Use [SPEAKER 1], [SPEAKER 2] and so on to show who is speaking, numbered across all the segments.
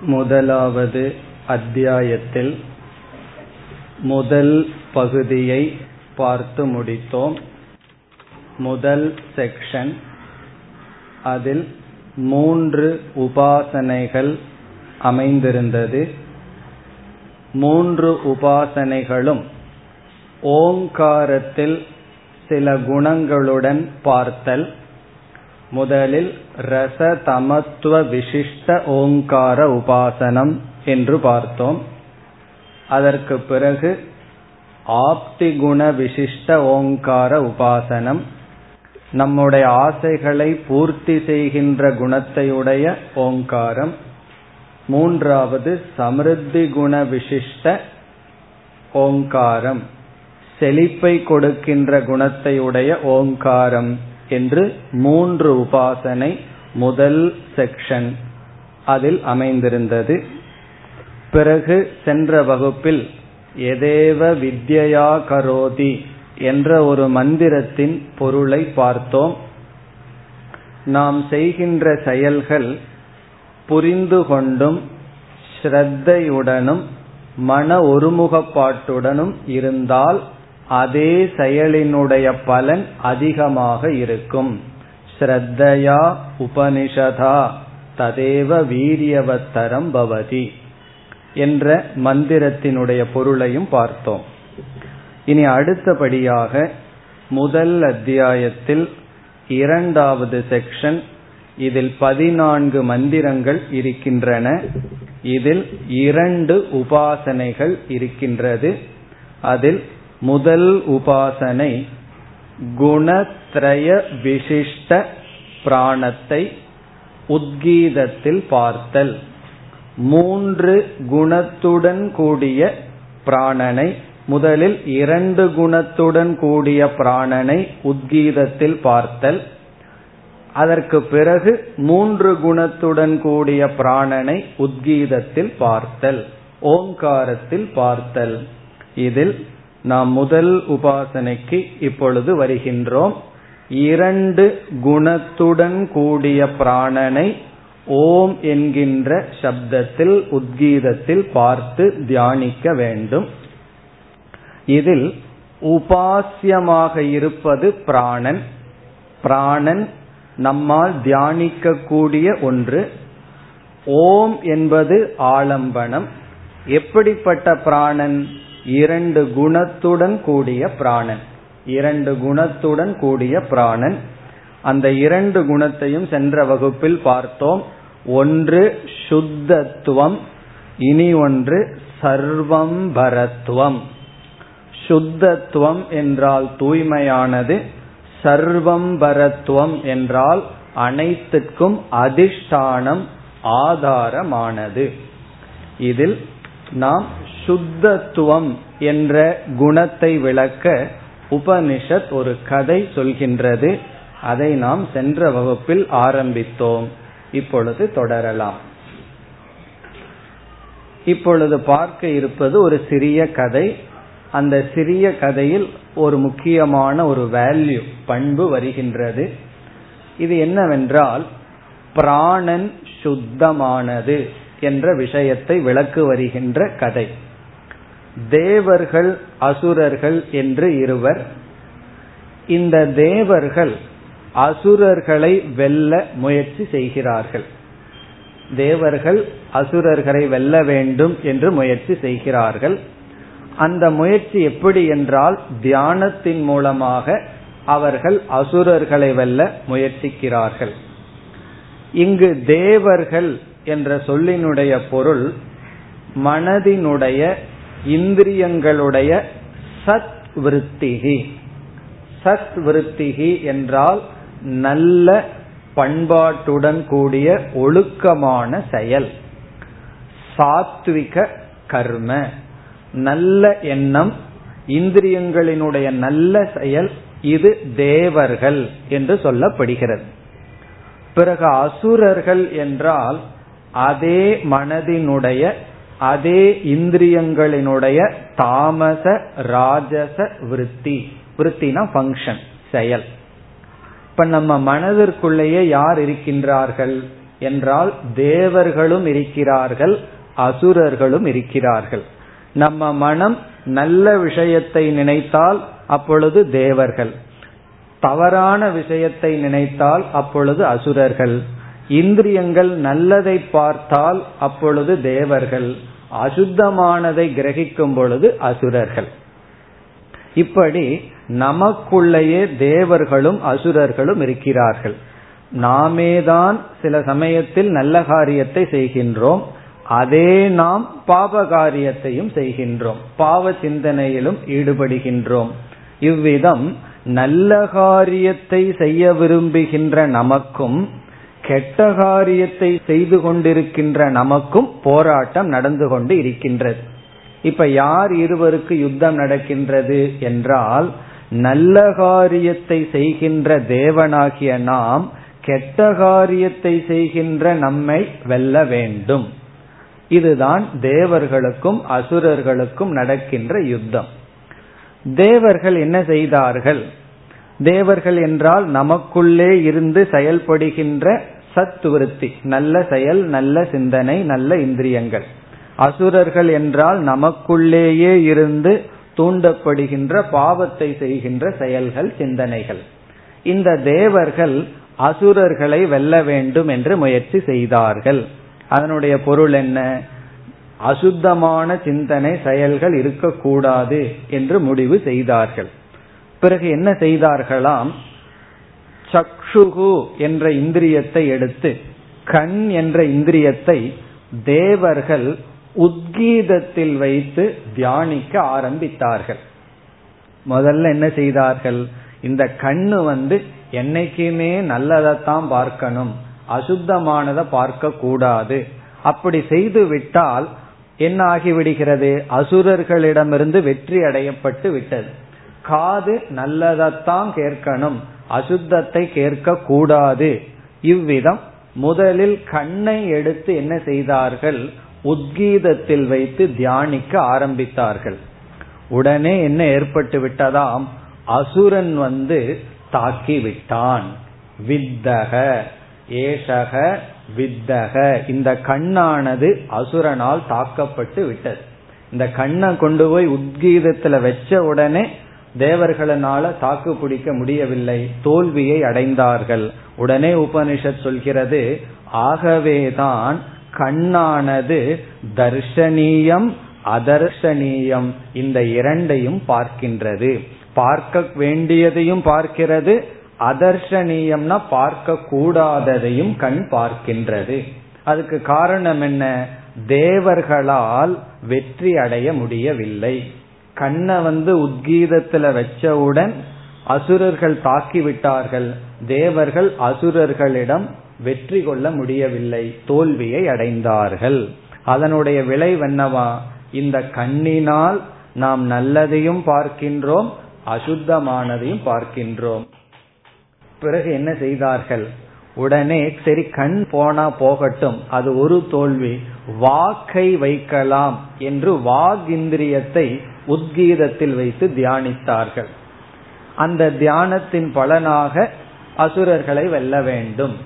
[SPEAKER 1] முதலாவது அத்தியாயத்தில் முதல் பகுதியை பார்த்து முடித்தோம். முதல் செக்ஷன் அதில் மூன்று உபாசனைகள் அமைந்திருந்தது. மூன்று உபாசனைகளும் ஓங்காரத்தில் சில குணங்களுடன் பார்த்தல். முதலில் ரசதமத்துவ விசிஷ்ட ஓங்கார உபாசனம் என்று பார்த்தோம். அதற்கு பிறகு ஆப்தி குண விசிஷ்ட ஓங்கார உபாசனம். நம்முடைய ஆசைகளை பூர்த்தி செய்கின்ற குணத்தையுடைய ஓங்காரம். மூன்றாவது சமிருத்தி குண விசிஷ்ட ஓங்காரம். செழிப்பை கொடுக்கின்ற குணத்தையுடைய ஓங்காரம். என்று மூன்று உபாசனை முதல் செக்ஷன் அதில் அமைந்திருந்தது. பிறகு சென்ற வகுப்பில் எதேவ வித்யா கரோதி என்ற ஒரு மந்திரத்தின் பொருளை பார்த்தோம். நாம் செய்கின்ற செயல்கள் புரிந்து கொண்டும் ஸ்ரத்தையுடனும் மன ஒருமுகப்பாட்டுடனும் இருந்தால் அதே செயலினுடைய பலன் அதிகமாக இருக்கும். ஸ்ரத்தையா உபனிஷதா ததேவ வீரியவத்தரம் பவதி என்ற மந்திரத்தினுடைய பொருளையும் பார்த்தோம். இனி அடுத்தபடியாக முதல் அத்தியாயத்தில் இரண்டாவது செக்ஷன் இதில் பதினான்கு மந்திரங்கள் இருக்கின்றன. இதில் இரண்டு உபாசனைகள் இருக்கின்றது. அதில் முதல் உபாசனை குணத்ரய விசிஷ்ட பிராணத்தை உத்கீதத்தில் பார்த்தல். மூன்று குணத்துடன் கூடிய பிராணனை முதலில் இரண்டு குணத்துடன் கூடிய பிராணனை உத்கீதத்தில் பார்த்தல். அதற்கு பிறகு மூன்று குணத்துடன் கூடிய பிராணனை உத்கீதத்தில் பார்த்தல். ஓங்காரத்தில் பார்த்தல். இதில் நாம் முதல் உபாசனைக்கு இப்பொழுது வருகின்றோம். இரண்டு குணத்துடன் கூடிய பிராணனை ஓம் என்கின்ற சப்தத்தில் உத்கீதத்தில் பார்த்து தியானிக்க வேண்டும். இதில் உபாசியமாக இருப்பது பிராணன். பிராணன் நம்மால் தியானிக்க கூடிய ஒன்று. ஓம் என்பது ஆலம்பனம். எப்படிப்பட்ட பிராணன்? இரண்டு குணத்துடன் கூடிய பிராணன். இரண்டு குணத்துடன் கூடிய பிராணன். அந்த இரண்டு குணத்தையும் சென்ற வகுப்பில் பார்த்தோம். ஒன்று சுத்தத்துவம் இனி ஒன்று சர்வம்பரத்துவம் சுத்தத்துவம் என்றால் தூய்மையானது சர்வம்பரத்துவம் என்றால் அனைத்துக்கும் அதிஷ்டானம் ஆதாரமானது. இதில் நாம் சுத்தத்துவம் என்ற குணத்தை விளக்க உபனிஷத் ஒரு கதை சொல்கின்றது. அதை நாம் சென்ற வகுப்பில் ஆரம்பித்தோம். இப்பொழுது தொடரலாம். இப்பொழுது பார்க்க இருப்பது ஒரு சிறிய கதை. அந்த சிறிய கதையில் ஒரு முக்கியமான ஒரு வேல்யூ பண்பு வருகின்றது. இது என்னவென்றால் பிராணன் சுத்தமானது. என்ற விஷயத்தை விளக்கு வருகின்ற கதை. தேவர்கள் அசுரர்கள் என்று இருவர். இந்த தேவர்கள் அசுரர்களை வெல்ல முயற்சி செய்கிறார்கள். தேவர்கள் அசுரர்களை வெல்ல வேண்டும் என்று முயற்சி செய்கிறார்கள். அந்த முயற்சி எப்படி என்றால் தியானத்தின் மூலமாக அவர்கள் அசுரர்களை வெல்ல முயற்சிக்கிறார்கள். இங்கு தேவர்கள் என்ற சொல்லினுடைய பொருள் மனதினுடைய இந்திரியங்களுடைய சத் விருத்திகி. சத் விருத்திகி என்றால் நல்ல பண்பாட்டுடன் கூடிய ஒழுக்கமான செயல். சாத்விக கர்ம. நல்ல எண்ணம் இந்திரியங்களினுடைய நல்ல செயல் இது தேவர்கள் என்று சொல்லப்படுகிறது. பிறகு அசுரர்கள் என்றால் அதே மனதினுடைய அதே இந்திரியங்களினுடைய தாமச ராஜச விருத்தி. விருத்தினா ஃபங்க்ஷன் செயல். இப்ப நம்ம மனதிற்குள்ளேயே யார் இருக்கின்றார்கள் என்றால் தேவர்களும் இருக்கிறார்கள் அசுரர்களும் இருக்கிறார்கள். நம்ம மனம் நல்ல விஷயத்தை நினைத்தால் அப்பொழுது தேவர்கள். தவறான விஷயத்தை நினைத்தால் அப்பொழுது அசுரர்கள். இந்திரியங்கள் நல்லதை பார்த்தால் அப்பொழுது தேவர்கள் அசுத்தமானதை கிரகிக்கும் பொழுது அசுரர்கள். இப்படி நமக்குள்ளேயே தேவர்களும் அசுரர்களும் இருக்கிறார்கள். நாமேதான் சில சமயத்தில் நல்ல காரியத்தை செய்கின்றோம் அதே நாம் பாப காரியத்தையும் செய்கின்றோம் பாவ சிந்தனையிலும் ஈடுபடுகின்றோம். இவ்விதம் நல்ல காரியத்தை செய்ய விரும்புகின்ற நமக்கும் கெட்ட காரியத்தை செய்து கொண்டிருக்கின்ற நமக்கும் போராட்டம் நடந்து கொண்டு இருக்கின்றது. இப்ப யார் இருவருக்கு யுத்தம் நடக்கின்றது என்றால் நல்ல காரியத்தை செய்கின்ற தேவனாகிய நாம் கெட்ட காரியத்தை செய்கின்ற நம்மை வெல்ல வேண்டும். இதுதான் தேவர்களுக்கும் அசுரர்களுக்கும் நடக்கின்ற யுத்தம். தேவர்கள் என்ன செய்தார்கள்? தேவர்கள் என்றால் நமக்குள்ளே இருந்து செயல்படுகின்ற சத்துவிருத்தி நல்ல செயல் நல்ல சிந்தனை நல்ல இந்திரியங்கள். அசுரர்கள் என்றால் நமக்குள்ளேயே இருந்து தூண்டப்படுகின்ற பாவத்தை செய்கின்ற செயல்கள் சிந்தனைகள். இந்த தேவர்கள் அசுரர்களை வெல்ல வேண்டும் என்று முயற்சி செய்தார்கள். அதனுடைய பொருள் என்ன? அசுத்தமான சிந்தனை செயல்கள் இருக்கக்கூடாது என்று முடிவு செய்தார்கள். பிறகு என்ன செய்தார்களாம்? சக்ஷுகு என்ற இந்திரியத்தை எடுத்து கண் என்ற இந்திரியத்தை தேவர்கள் உத்கீதத்தில் வைத்து தியானிக்க ஆரம்பித்தார்கள். முதல்ல என்ன செய்தார்கள்? இந்த கண்ணு வந்து என்னைக்குமே நல்லதைத்தான் பார்க்கணும் அசுத்தமானதை பார்க்க கூடாது அப்படி செய்து விட்டால் என்ன ஆகிவிடுகிறது? அசுரர்களிடமிருந்து வெற்றி அடையப்பட்டு விட்டது. காது நல்லதைத்தான் கேட்கணும் அசுத்தத்தை கேட்க கூடாது. இவ்விதம் முதலில் கண்ணை எடுத்து என்ன செய்தார்கள்? உத்கீதத்தில் வைத்து தியானிக்க ஆரம்பித்தார்கள். உடனே என்ன ஏற்பட்டு விட்டதாம்? அசுரன் வந்து தாக்கி விட்டான். வித்தக ஏஷக வித்தக. இந்த கண்ணானது அசுரனால் தாக்கப்பட்டு விட்டது. இந்த கண்ணை கொண்டு போய் உத்கீதத்துல வச்ச உடனே தேவர்களால தாக்கு பிடிக்க முடியவில்லை. தோல்வியை அடைந்தார்கள். உடனே உபனிஷத் சொல்கிறது ஆகவேதான் கண்ணானது தர்ஷனீயம் அதர்ஷனீயம். இந்த இரண்டையும் பார்க்கின்றது. பார்க்க வேண்டியதையும் பார்க்கிறது அதர்ஷனீயம்னா பார்க்க கூடாததையும் கண் பார்க்கின்றது. அதுக்கு காரணம் என்ன? தேவர்களால் வெற்றி அடைய முடியவில்லை. கண்ணை வந்து உத்கீதத்துல வச்சவுடன் அசுரர்கள் தாக்கி விட்டார்கள் தேவர்கள் அசுரர்களிடம் வெற்றி கொள்ள முடியவில்லை. தோல்வியை அடைந்தார்கள். அதனுடைய விளைவென்னவா இந்த கண்ணினால் நாம் நல்லதையும் பார்க்கின்றோம் அசுத்தமானதையும் பார்க்கின்றோம். பிறகு என்ன செய்தார்கள்? உடனே சரி கண் போனா போகட்டும். அது ஒரு தோல்வி. வாக்கை வைக்கலாம் என்று வாக் இந்திரியத்தை உத்கீதத்தில் வைத்து தியானித்தார்கள். அந்த தியானத்தின் பலனாக அசுரர்களை வெல்ல வேண்டும்.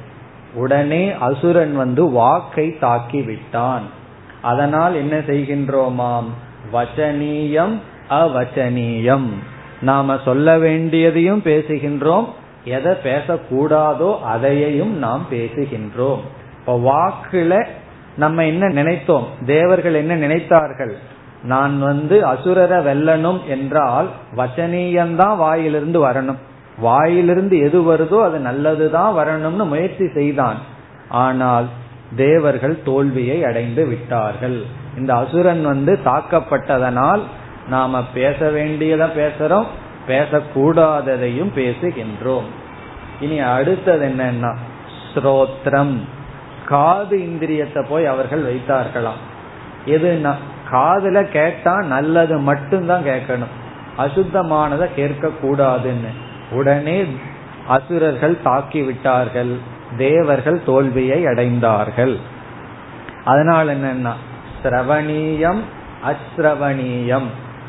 [SPEAKER 1] உடனே அசுரன் வந்து வாக்கை தாக்கி விட்டான் அதனால் என்ன செய்கின்றோமாம்? வச்சனீயம் அவச்சனீயம். நாம சொல்ல வேண்டியதையும் பேசுகின்றோம். எதை பேசக்கூடாதோ அதையையும் நாம் பேசுகின்றோம். இப்ப வாக்குல நம்ம என்ன நினைத்தோம்? தேவர்கள் என்ன நினைத்தார்கள்? நான் வந்து அசுரரை வெல்லணும் என்றால் வச்சனீயம்தான் வாயிலிருந்து வரணும். வாயிலிருந்து எது வருதோ அது நல்லதுதான் வரணும்னு முயற்சி செய்தான். ஆனால் தேவர்கள் தோல்வியை அடைந்து விட்டார்கள். இந்த அசுரன் வந்து தாக்கப்பட்டதனால் நாம பேச வேண்டியதை பேசுறோம் பேசக்கூடாததையும் பேசுகின்றோம். இனி அடுத்தது என்னன்னா ஸ்ரோத்ரம். காது இந்திரியத்தை போய் அவர்கள் வைத்தார்களாம். எதுனா காதுல கேட்டா நல்லது மட்டும்தான் கேட்கணும். அசுத்தமானதை கேட்க கூடாதுன்னு உடனே அசுரர்கள் தாக்கி விட்டார்கள் தேவர்கள் தோல்வியை அடைந்தார்கள். அதனால் என்னன்னா சிரவணீயம் அஸ்ரவணீயம்.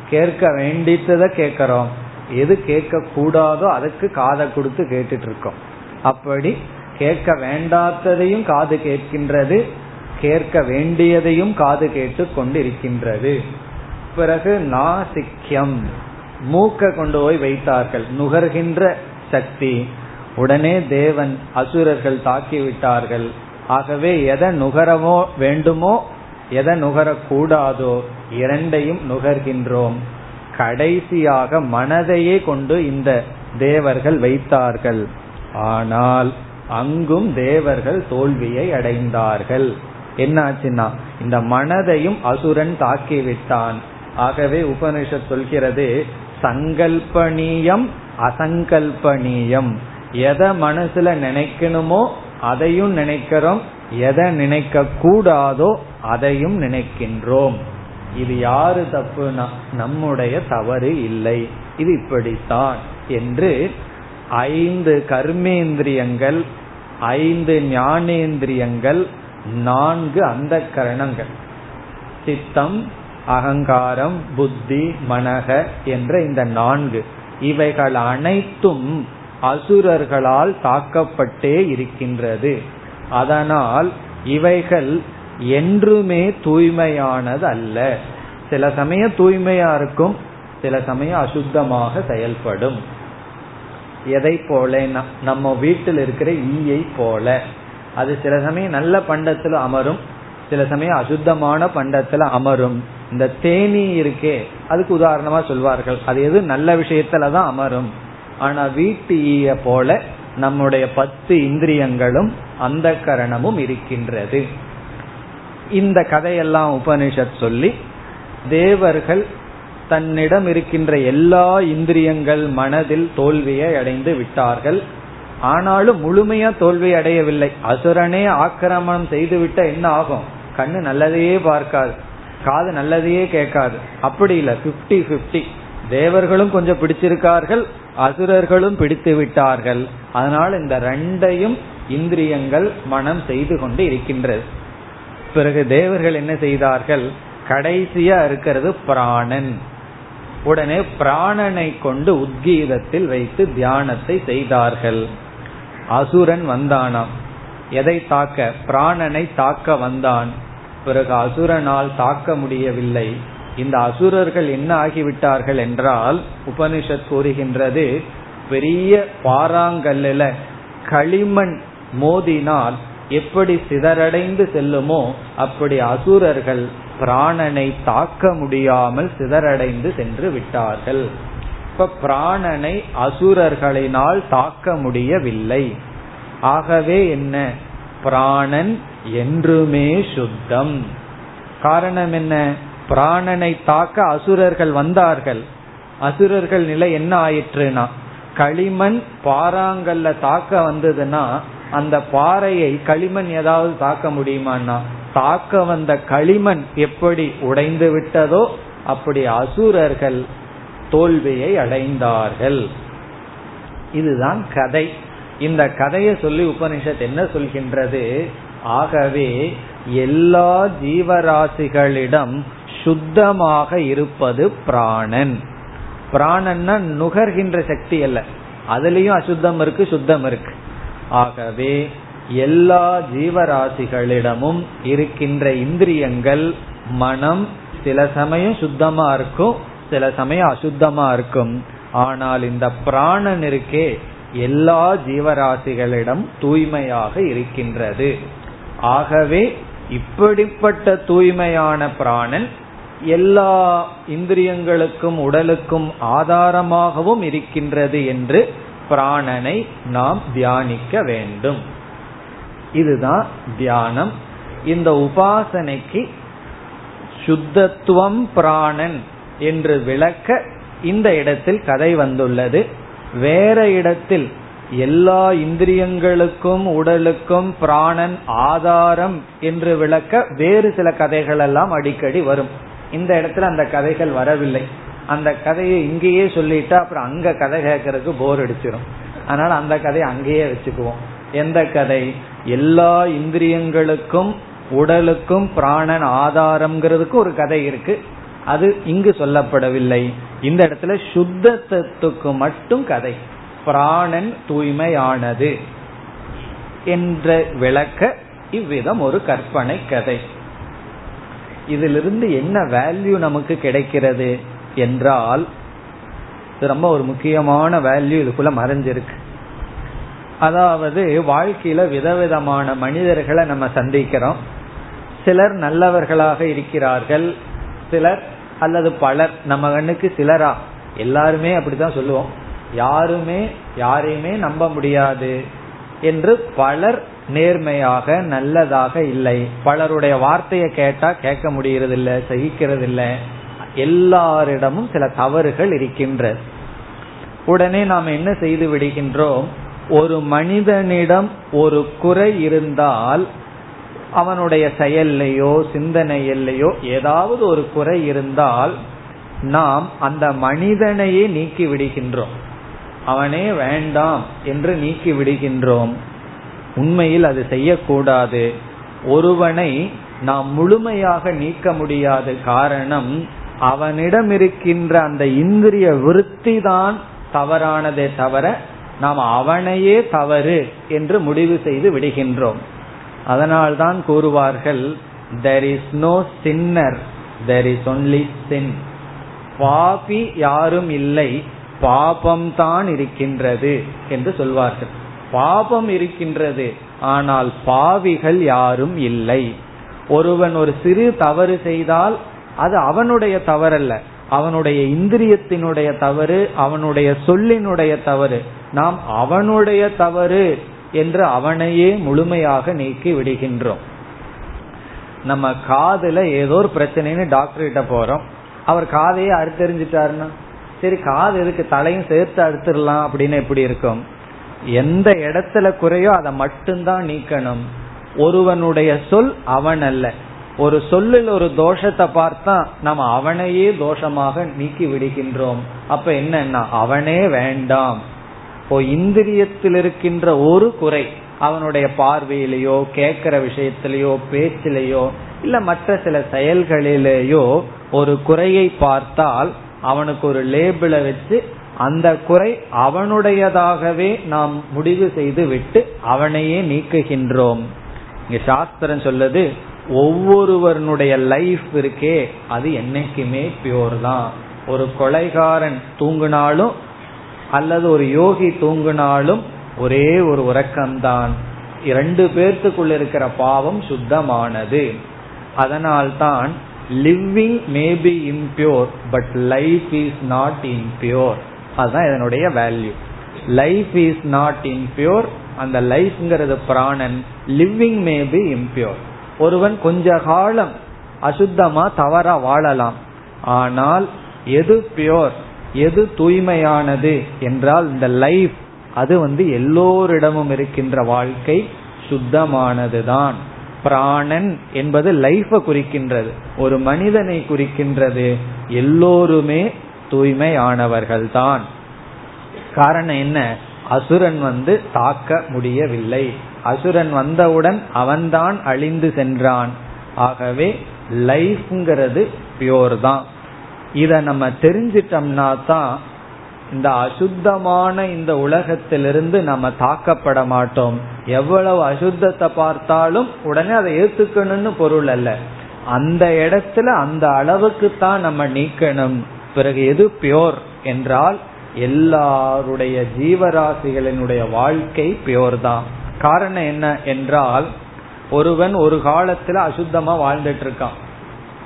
[SPEAKER 1] கேட்க வேண்டித்ததை கேட்கிறோம். எது கேட்க கூடாதோ அதுக்கு காதை கொடுத்து கேட்டுட்டு இருக்கோம். அப்படி கேட்க வேண்டாததையும் காது கேட்கின்றது. கேட்க வேண்டியதையும் காது கேட்டு கொண்டிருக்கின்றது. பிறகு நாசிக்கியம் மூக்க கொண்டு போய் வைத்தார்கள். நுகர்கின்ற சக்தி. உடனே தேவன் அசுரர்கள் தாக்கிவிட்டார்கள். ஆகவே எதை நுகரவோ வேண்டுமோ எதை நுகரக்கூடாதோ இரண்டையும் நுகர்கின்றோம். கடைசியாக மனதையே கொண்டு இந்த தேவர்கள் வைத்தார்கள். ஆனால் அங்கும் தேவர்கள் தோல்வியை அடைந்தார்கள். என்னாச்சுன்னா இந்த மனதையும் அசுரன் தாக்கிவிட்டான். ஆகவே உபனிஷத் சொல்கிறது சங்கல்பனீயம் அசங்கல்பனீயம் எதை மனசுல நினைக்கணுமோ அதையும் நினைக்கிறோம். எதை நினைக்க கூடாதோ அதையும் நினைக்கின்றோம். இது யாரு தப்புனா நம்முடைய தவறு இல்லை. இது இப்படித்தான் என்று ஐந்து கர்மேந்திரியங்கள் ஐந்து ஞானேந்திரியங்கள் நான்கு அந்த கரணங்கள். சித்தம் அகங்காரம் புத்தி மனக என்ற இந்த நான்கு. இவைகள் அனைத்தும் அசுரர்களால் தாக்கப்பட்டே இருக்கின்றது. அதனால் இவைகள் என்றுமே தூய்மையானது அல்ல. சில சமயம் தூய்மையா இருக்கும் சில சமயம் அசுத்தமாக செயல்படும். எதை போல நம்ம வீட்டில் இருக்கிற ஈயை போல. அது சில சமயம் நல்ல பண்டத்துல அமரும் சில சமயம் அசுத்தமான பண்டத்துல அமரும். இந்த தேனி இருக்கே அதுக்கு உதாரணமா சொல்வார்கள். அது எது? நல்ல விஷயத்துலதான் அமரும். ஆனா வீட்டு ஈய போல நம்முடைய பத்து இந்திரியங்களும் அந்த கரணமும் இருக்கின்றது. இந்த கதையெல்லாம் உபனிஷத் சொல்லி தேவர்கள் தன்னிடம் இருக்கின்ற எல்லா இந்திரியங்கள் மனதில் தோல்வியை அடைந்து விட்டார்கள். ஆனாலும் முழுமையா தோல்வி அடையவில்லை. அசுரனே ஆக்கிரமணம் செய்துவிட்ட என்ன ஆகும்? கண்ணு நல்லதையே பார்க்காது. காது நல்லதையே கேட்காது. அப்படி இல்ல. பிப்டி பிப்டி தேவர்களும் கொஞ்சம் பிடிச்சிருக்கார்கள் அசுரர்களும் பிடித்து விட்டார்கள். அதனால் இந்த ரெண்டையும் இந்திரியங்கள் மனம் செய்து கொண்டு இருக்கின்றது. பிறகு தேவர்கள் என்ன செய்தார்கள்? கடைசியா இருக்கிறது பிராணன். உடனே பிராணனை கொண்டு உத்கீதத்தில் வைத்து தியானத்தை செய்தார்கள். அசுரன் வந்தானாம். எதை தாக்க? பிராணனை தாக்க வந்தான். பிறகு அசுரனால் தாக்க முடியவில்லை. இந்த அசுரர்கள் என்ன ஆகிவிட்டார்கள் என்றால் உபனிஷத் கூறுகின்றது பெரிய பாறாங்கல்ல களிமண் மோதினால் எப்படி சிதறடைந்து செல்லுமோ அப்படி அசுரர்கள் பிராணனை தாக்க முடியாமல் சிதறடைந்து சென்று விட்டார்கள். இப்ப பிராணனை அசுரர்களினால் தாக்க முடியவில்லை. ஆகவே என்ன? பிராணன் என்றுமே சுத்தம். காரணம் என்ன? பிராணனை தாக்க அசுரர்கள் வந்தார்கள். அசுரர்கள் நிலை என்ன ஆயிற்றுனா களிமண் பாறாங்கல்ல தாக்க வந்ததுன்னா அந்த பாறையை களிமண் ஏதாவது தாக்க முடியுமான்னா தாக்க வந்த களிமண் எப்படி உடைந்து விட்டதோ அப்படி அசுரர்கள் தோல்வியை அடைந்தார்கள். இதுதான் கதை. இந்த கதையை சொல்லி உபனிஷத் என்ன சொல்கின்றது? ஆகவே எல்லா ஜீவராசிகளிடம் சுத்தமாக இருப்பது பிராணன். பிராணன்னா நுகர்கின்ற சக்தி அல்ல. அதுலயும் அசுத்தம் இருக்கு சுத்தம் இருக்கு. ஆகவே எல்லா ஜீவராசிகளிடமும் இருக்கின்ற இந்திரியங்கள் மனம் சில சமயம் சுத்தமா இருக்கும் சில சமயம் அசுத்தமா இருக்கும். ஆனால் இந்த பிராணன் இருக்கே எல்லா ஜீவராசிகளிடம் தூய்மையாக இருக்கின்றது. ஆகவே இப்படிப்பட்ட தூய்மையான பிராணன் எல்லா இந்திரியங்களுக்கும் உடலுக்கும் ஆதாரமாகவும் இருக்கின்றது என்று பிராணனை நாம் தியானிக்க வேண்டும். இதுதான் தியானம். இந்த உபாசனைக்கு சுத்தத்துவம் பிராணன் என்று விளக்க இந்த இடத்தில் கதை வந்துள்ளது. வேற இடத்தில் எல்லா இந்திரியங்களுக்கும் உடலுக்கும் பிராணன் ஆதாரம் என்று விளக்க வேறு சில கதைகள் எல்லாம் அடிக்கடி வரும். இந்த இடத்துல அந்த கதைகள் வரவில்லை. அந்த கதையை இங்கேயே சொல்லிட்டா அப்புறம் அங்க கதை கேட்கறதுக்கு போர் அடிச்சிடும் அதனால அந்த கதையை அங்கேயே வச்சுக்குவோம். எந்த கதை? எல்லா இந்திரியங்களுக்கும் உடலுக்கும் பிராணன் ஆதாரம்ங்கிறதுக்கு ஒரு கதை இருக்கு. அது இங்கு சொல்லப்படவில்லை. இந்த இடத்துல சுத்தத்துக்கு மட்டும் கதை. பிராணன் தூய்மையானது என்ற விளக்க இவ்விதம் ஒரு கற்பனை கதை. இதிலிருந்து என்ன வேல்யூ நமக்கு கிடைக்கிறது என்றால் ரொம்ப ஒரு முக்கியமான வேல்யூ இதுக்குள்ள மறைஞ்சிருக்கு. அதாவது வாழ்க்கையில விதவிதமான மனிதர்களை நம்ம சந்திக்கிறோம். சிலர் நல்லவர்களாக இருக்கிறார்கள் சிலர் அல்லது பலர் நம்ம கண்ணுக்கு சிலரா? எல்லாருமே அப்படித்தான் சொல்லுவோம். யாருமே யாரையுமே நம்ப முடியாது என்று பலர் நேர்மையாக நல்லதாக இல்லை. பலருடைய வார்த்தையை கேட்டா கேட்க முடியறது இல்லை சகிக்கிறது இல்லை எல்லாரிடமும் சில தவறுகள் இருக்கின்ற. உடனே நாம் என்ன செய்து விடுகின்றோம்? ஒரு மனிதனிடம் ஒரு குறை இருந்தால் அவனுடைய செயல்லையோ சிந்தனையிலையோ ஏதாவது ஒரு குறை இருந்தால் நாம் அந்த மனிதனையே நீக்கி விடுகின்றோம். அவனே வேண்டாம் என்று நீக்கி விடுகின்றோம். உண்மையில் அது செய்யக்கூடாது. ஒருவனை நாம் முழுமையாக நீக்க முடியாது காரணம் அவனிடம் இருக்கின்ற அந்த இந்திரிய விருத்தி தான் தவறானதே தவிர நாம் அவனையே தவறு என்று முடிவு செய்து விடுகின்றோம். அதனால்தான் கூறுவார்கள் there is no sinner there is only sin Bobby யாரும் இல்லை பாபம்தான் இருக்கின்றது என்று சொல்வார்கள். பாபம் இருக்கின்றது ஆனால் பாவிகள் யாரும் இல்லை. ஒருவன் ஒரு சிறு தவறு செய்தால் அது அவனுடைய தவறல்ல. அவனுடைய இந்திரியத்தினுடைய தவறு அவனுடைய சொல்லினுடைய தவறு. நாம் அவனுடைய தவறு என்று அவனையே முழுமையாக நீக்கி விடுகின்றோம். நம்ம காதுல ஏதோ ஒரு பிரச்சனைன்னு டாக்டர் கிட்ட போறோம். அவர் காதையே அறுத்தறிஞ்சிட்டாருன்னா சரி காது எதுக்கு தலையும் சேர்த்து அறுத்துடலாம் அப்படின்னு எப்படி இருக்கும்? எந்த இடத்துல குறையோ அதை மட்டும்தான் நீக்கணும். ஒருவனுடைய சொல் அவன் அல்ல ஒரு சொல்லில் ஒரு தோஷத்தை பார்த்தா நம்ம அவனையே தோஷமாக நீக்கி விடுகின்றோம். அப்ப என்னன்னா அவனே வேண்டாம். இப்போ இந்திரியத்தில் இருக்கின்ற ஒரு குறை அவனுடைய பார்வையிலேயோ கேட்கிற விஷயத்திலேயோ பேச்சிலேயோ இல்ல மற்ற சில செயல்களிலேயோ ஒரு குறையை பார்த்தால் அவனுக்கு ஒரு லேபிளை வச்சு அந்த குறை அவனுடையதாகவே நாம் முடிவு செய்து விட்டு அவனையே நீக்குகின்றோம். இங்க சாஸ்திரம் சொல்லுது ஒவ்வொருவனுடைய லைஃப் இருக்கே அது என்னைக்குமே பியோர் தான் ஒரு கொலைகாரன் தூங்கினாலும் அல்லது ஒரு யோகி தூங்கினாலும் ஒரே ஒரு உறக்கம்தான். இரண்டு பேர்த்துக்குள்ள இருக்கிற பாவம் சுத்தமானது. அதனால்தான் living may be impure but life is not impure அதுதான் இதனுடைய value life is not impure அந்த லைஃப்ங்கிறது பிராணன். லிவிங் மே பி இம்பியோர் ஒருவன் கொஞ்ச காலம் அசுத்தமா தவறா வாழலாம். ஆனால் எது பியோர் எது தூய்மையானது என்றால் இந்த லைஃப் அது வந்து எல்லோரிடமும் இருக்கின்ற வாழ்க்கை சுத்தமானதுதான். பிராணன் என்பது லைஃபை குறிக்கின்றது ஒரு மனிதனை குறிக்கின்றது எல்லோருமே தூய்மையானவர்கள் தான் காரணம் என்ன? அசுரன் வந்து தாக்க முடியவில்லை. அசுரன் வந்தவுடன் அவன்தான் அழிந்து சென்றான். ஆகவே லைஃப்ங்கிறது பியோர் தான். இத நம்ம தெரிஞ்சிட்டோம்னா தான் இந்த அசுத்தமான இந்த உலகத்திலிருந்து நம்ம தாக்கப்பட மாட்டோம். எவ்வளவு அசுத்தத்தை பார்த்தாலும் உடனே அதை ஏத்துக்கணும்னு பொருள் அல்ல. அந்த இடத்துல அந்த அளவுக்கு தான் நம்ம நீக்கணும். பிறகு எது பியோர் என்றால் எல்லாருடைய ஜீவராசிகளினுடைய வாழ்க்கை பியோர் தான். காரணம் என்ன என்றால் ஒருவன் ஒரு காலத்துல அசுத்தமா வாழ்ந்துட்டு இருக்கான்.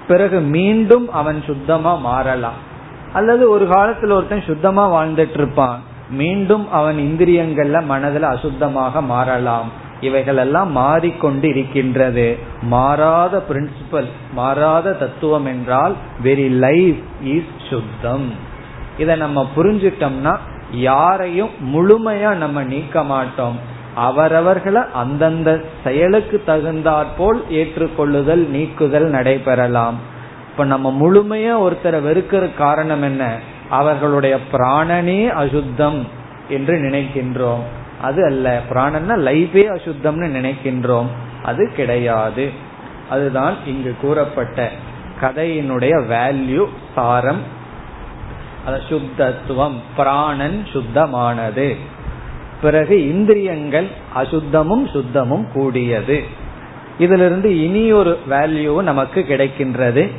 [SPEAKER 1] பிறகு மீண்டும் அவன் சுத்தமா மாறலாம். அல்லது ஒரு காலத்துல ஒருத்தன் சுத்தமா வாழ்ந்துட்டு இருப்பான் மீண்டும் அவன் இந்திரியங்கள்ல மனதில் அசுத்தமாக மாறலாம். இவைகள் எல்லாம் மாறிக்கொண்டு இருக்கின்றது மாறாத பிரின்சிபல் மாறாத தத்துவம் என்றால் வெரி லைஃப் இஸ் சுத்தம். இதை நம்ம புரிஞ்சிட்டோம்னா யாரையும் முழுமையா நம்ம நீக்க மாட்டோம். அவரவர்களை அந்தந்த செயலுக்கு தகுந்தாற்போல் ஏற்றுக்கொள்ளுதல் நீக்குதல் நடைபெறலாம். இப்ப நம்ம முழுமையா ஒருத்தரை வெறுக்கிற காரணம் என்ன? அவர்களுடைய பிராணனே அசுத்தம் என்று நினைக்கின்றோம். அது அல்ல. பிராணன்னா லைஃபே அசுத்தம்னு நினைக்கின்றோம். அது கிடையாது. அதுதான் இங்கு கூறப்பட்ட கதையினுடைய வேல்யூ சாரம். சுத்தத்துவம் பிராணன் சுத்தமானது. பிறகு இந்திரியங்கள் அசுத்தமும் சுத்தமும் கூடியது. இதிலிருந்து இனி ஒரு வேல்யூ நமக்கு கிடைக்கின்றது.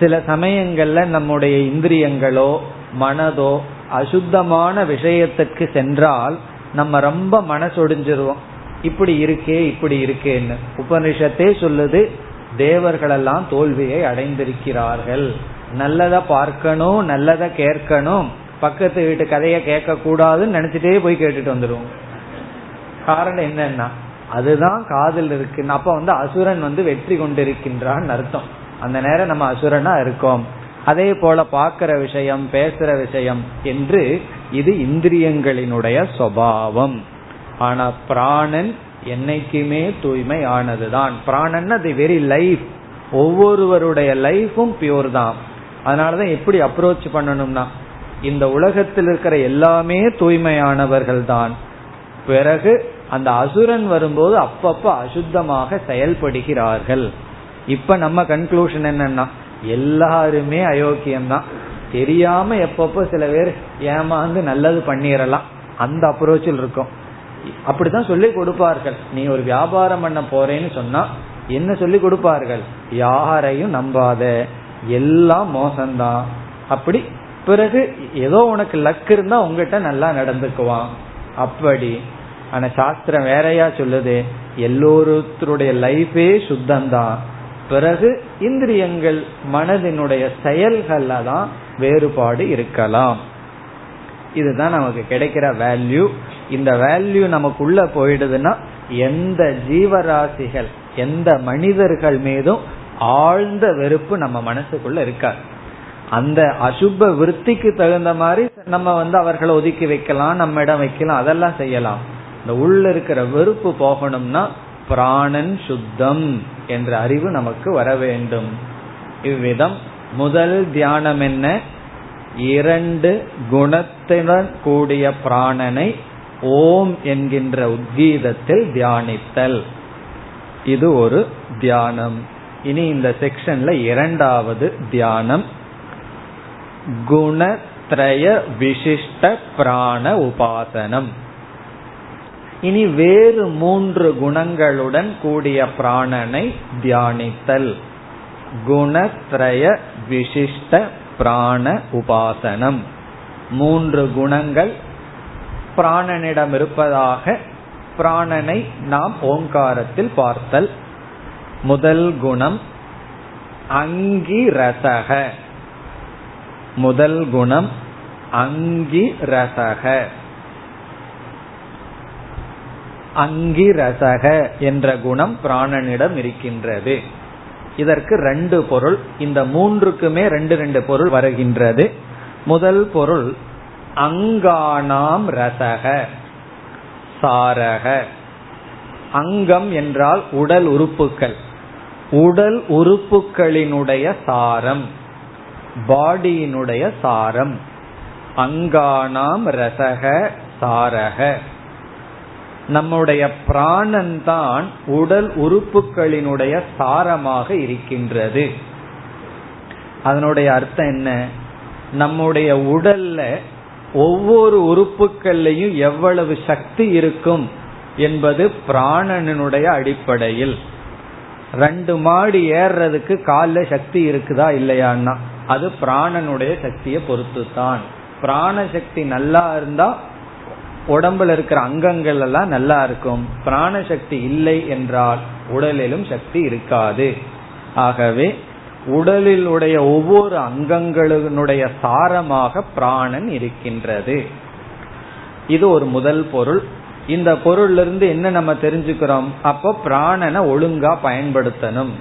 [SPEAKER 1] சில சமயங்கள்ல நம்முடைய இந்திரியங்களோ மனதோ அசுத்தமான விஷயத்துக்கு சென்றால் நம்ம ரொம்ப மனசொடிஞ்சிருவோம். இப்படி இருக்கே இப்படி இருக்கேன்னு. உபனிஷத்தே சொல்லுது தேவர்களெல்லாம் தோல்வியை அடைந்திருக்கிறார்கள். நல்லதை பார்க்கணும் நல்லதை கேட்கணும் பக்கத்து வீட்டு கதையை கேட்க கூடாதுன்னு நினைச்சிட்டே போய் கேட்டுட்டு வந்துடுவோம் காரணம் என்னன்னா அதுதான் காதல் இருக்குன்னு. அப்ப வந்து அசுரன் வந்து வெற்றி கொண்டிருக்கின்றான் அர்த்தம். அந்த நேரம் நம்ம அசுரனா இருக்கோம். அதே போல பாக்குற விஷயம் பேசுற விஷயம் என்று இது இந்திரியங்களினுடைய சுவாவம். ஆனா பிராணன் என்னைக்குமே தூய்மை ஆனதுதான் பிராணன் அது வெரி லைஃப். ஒவ்வொருவருடைய லைஃபும் பியூர் தான். அதனாலதான் எப்படி அப்ரோச் பண்ணணும்னா இந்த உலகத்தில் இருக்கிற எல்லாமே தூய்மையானவர்கள் தான் பிறகு அந்த அசுரன் வரும்போது அப்பப்ப அசுத்தமாக செயல்படுகிறார்கள். இப்ப நம்ம கன்க்ளூஷன் என்னன்னா எல்லாருமே அயோக்கியம்தான். தெரியாம எப்பப்போ சில பேர் ஏமாந்து நல்லது பண்ணிடலாம் அந்த அப்ரோச்சில் இருக்கும். அப்படித்தான் சொல்லி கொடுப்பார்கள். நீ ஒரு வியாபாரம் பண்ண போறேன்னு சொன்னா என்ன சொல்லி கொடுப்பார்கள்? யாரையும் நம்பாத. எல்லாம் மோசம்தான். அப்படி பிறகு ஏதோ உனக்கு லக் இருந்தா உங்ககிட்ட நல்லா நடந்துக்குவான். அப்படி. ஆனா சாஸ்திரம் வேறையா சொல்லுது எல்லோருத்தருடைய லைஃபே சுத்தம்தான். பிறகு இந்திரியங்கள் மனதினுடைய செயல்கள்ல தான் வேறுபாடு இருக்கலாம். இதுதான் நமக்கு கிடைக்கிற வேல்யூ இந்த வேல்யூ நமக்குள்ள போயிடுதுன்னா எந்த ஜீவராசிகள் எந்த மனிதர்கள் மீதும் ஆழ்ந்த வெறுப்பு நம்ம மனசுக்குள்ள இருக்காது. அந்த அசுப விருத்திக்கு தகுந்த மாதிரி நம்ம வந்து அவர்களை ஒதுக்கி வைக்கலாம் நம்ம இடம் வைக்கலாம் அதெல்லாம் செய்யலாம். இந்த உள்ள இருக்கிற வெறுப்பு போகணும்னா பிராணன் சுத்தம் என்ற அறிவு நமக்கு வர வேண்டும். இவ்விதம் முதல் தியானம் என்ன? இரண்டு குணத்துடன் கூடிய பிராணனை ஓம் என்கின்ற உத்கீதத்தில் தியானித்தல். இது ஒரு தியானம். இனி இந்த செக்ஷன்ல இரண்டாவது தியானம். குணத்ரய விசிஷ்ட பிராண உபாசனம். இனி வேறு மூன்று குணங்களுடன் கூடிய பிராணனை தியானித்தல். குணத்ரய விசிஷ்ட பிராண உபாசனம். மூன்று குணங்கள் பிராணனிடம் இருப்பதாக பிராணனை நாம் ஓங்காரத்தில் பார்த்தல். முதல் குணம் அங்கிரசக. முதல் குணம் அங்கிரசக அங்கிரசக என்ற குணம் பிராணனிடம் இருக்கின்றது. இதற்கு ரெண்டு பொருள் இந்த மூன்றுக்குமே ரெண்டு ரெண்டு பொருள் வருகின்றது. முதல் பொருள் அங்கானாம் ரசக சாரக. அங்கம் என்றால் உடல் உறுப்புகள் உடல் உறுப்புகளினுடைய சாரம். பாடியினுடைய சாரம். அங்கானாம் ரசக சாரக. நம்முடைய பிராணன் தான் உடல் உறுப்புகளினுடைய சாரமாக இருக்கின்றது. அதனுடைய அர்த்தம் என்ன? நம்முடைய உடல்ல ஒவ்வொரு உறுப்புகள்லையும் எவ்வளவு சக்தி இருக்கும் என்பது பிராணனுடைய அடிப்படையில். ரெண்டு மாடி ஏறுறதுக்கு காலில் சக்தி இருக்குதா இல்லையான்னா? அது பிராணனுடைய சக்தியை பொறுத்து தான் பிராண சக்தி நல்லா இருந்தா உடம்புல இருக்கிற அங்கங்கள் எல்லாம் நல்லா இருக்கும். பிராண சக்தி இல்லை என்றால் உடலிலும் சக்தி இருக்காது. ஆகவே உடலில் உடைய ஒவ்வொரு அங்கங்களினுடைய சாரமாக பிராணன் இருக்கின்றது. இது ஒரு முதல் பொருள். இந்த பொருள்ல இருந்து என்ன நம்ம தெரிஞ்சுக்கிறோம்? அப்போ பிராணனை ஒழுங்கா பயன்படுத்தணும்.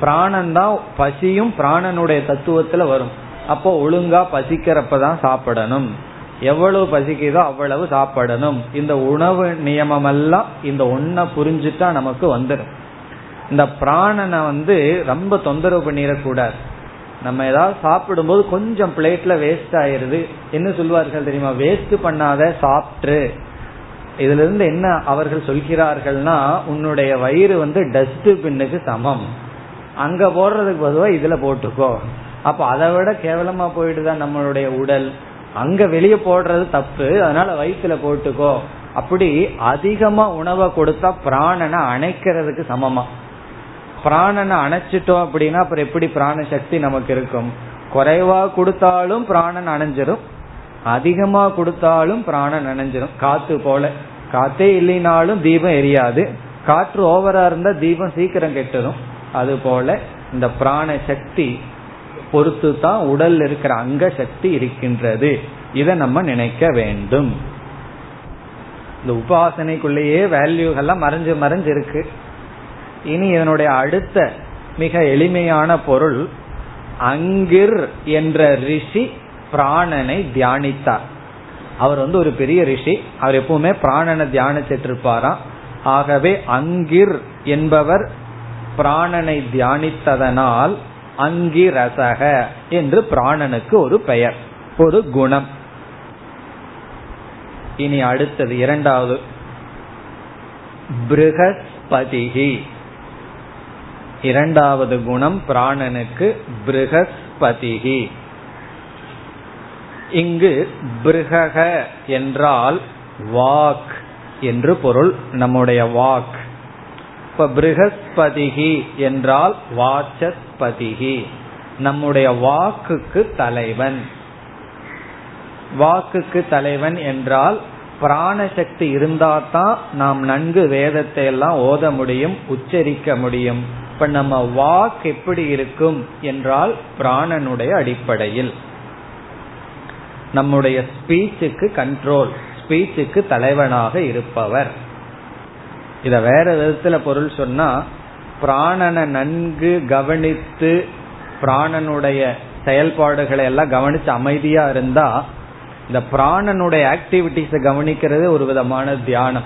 [SPEAKER 1] பிராணன் தான் பசியும் பிராணனுடைய தத்துவத்துல வரும். அப்போ ஒழுங்கா பசிக்கிறப்பதான் சாப்பிடணும். எவ்வளவு பசிக்குதோ அவ்வளவு சாப்பிடணும். இந்த உணவு நியமம் எல்லாம் இந்த ஒன்ன புரிஞ்சுட்டா நமக்கு வந்துடும். இந்த பிராணனை வந்து ரொம்ப தொந்தரவு பண்ணிடக்கூடாது. நம்ம ஏதாவது சாப்பிடும்போது கொஞ்சம் பிளேட்ல வேஸ்ட் ஆயிருது என்ன சொல்வார்கள் தெரியுமா? வேஸ்ட் பண்ணாத சாப்பிட்டு இதுல இருந்து என்ன அவர்கள் சொல்கிறார்கள்னா உன்னுடைய வயிறு வந்து டஸ்ட் பின்னுக்கு சமம். அங்க போடுறதுக்கு பொதுவா இதுல போட்டுக்கோ. அப்ப அதை விட கேவலமா போயிடுதான் நம்மளுடைய உடல். அங்க வெளியே போடுறது தப்பு அதனால வயிற்றுல போட்டுக்கோ. அப்படி அதிகமா உணவை கொடுத்தா பிராணனை அணைக்கிறதுக்கு சமமா. பிராணனை அணைச்சிட்டோம் அப்படின்னா அப்புறம் எப்படி பிராண சக்தி நமக்கு இருக்கும்? குறைவா கொடுத்தாலும் பிராணன் அணைஞ்சிரும். அதிகமா கொடுத்தாலும் பிராணன் அணைஞ்சிரும். காத்து போல. காத்தே இல்லைனாலும் தீபம் எரியாது. காற்று ஓவரா இருந்தா தீபம் சீக்கிரம் கெட்டுரும். அதுபோல இந்த பிராண சக்தி பொறுத்து தான் உடல் இருக்கிற அங்க சக்தி இருக்கின்றது. இதை நம்ம நினைக்க வேண்டும். இந்த உபாசனைக்குள்ளேயே வேல்யூகள்லாம் மறைஞ்சு மறைஞ்சு இருக்கு. இனி இதனுடைய அடுத்த மிக எளிமையான பொருள் அங்கிர் என்ற ரிஷி பிராணனை தியானித்தார். அவர் வந்து ஒரு பெரிய ரிஷி. அவர் எப்பவுமே பிராணனை தியானிச்சிட்டு இருப்பாராம். ஆகவே அங்கிர் என்பவர் பிராணனை தியானித்ததனால் அங்கிரசக என்று பிராணனுக்கு ஒரு பெயர் ஒரு குணம். இனி அடுத்தது இரண்டாவது. பிருகஸ்பதிகி இரண்டாவது குணம் பிராணனுக்கு பிருகஸ்பதிகி இங்கு பிருகக என்றால் வாக் என்று பொருள். நம்முடைய வாக் இப்ப பிருகஸ்பதிகி என்றால் வாச்சஸ்பதிகி நம்முடைய வாக்குக்கு தலைவன். வாக்குக்கு தலைவன் என்றால் பிராணசக்தி இருந்தாதான் நாம் நன்கு வேதத்தை எல்லாம் ஓத முடியும் உச்சரிக்க முடியும். இப்ப நம்ம வாக் எப்படி இருக்கும் என்றால் பிராணனுடைய அடிப்படையில். நம்முடைய ஸ்பீச்சுக்கு கண்ட்ரோல் ஸ்பீச்சுக்கு தலைவனாக இருப்பவர். இத வேற விதத்துல பொருள் சொன்னா பிராணனை நன்கு கவனித்து பிராணனுடைய செயல்பாடுகளை எல்லாம் கவனிச்சு அமைதியா இருந்தா இந்த பிராணனுடைய ஆக்டிவிட்டிஸை கவனிக்கிறது ஒரு விதமான தியானம்.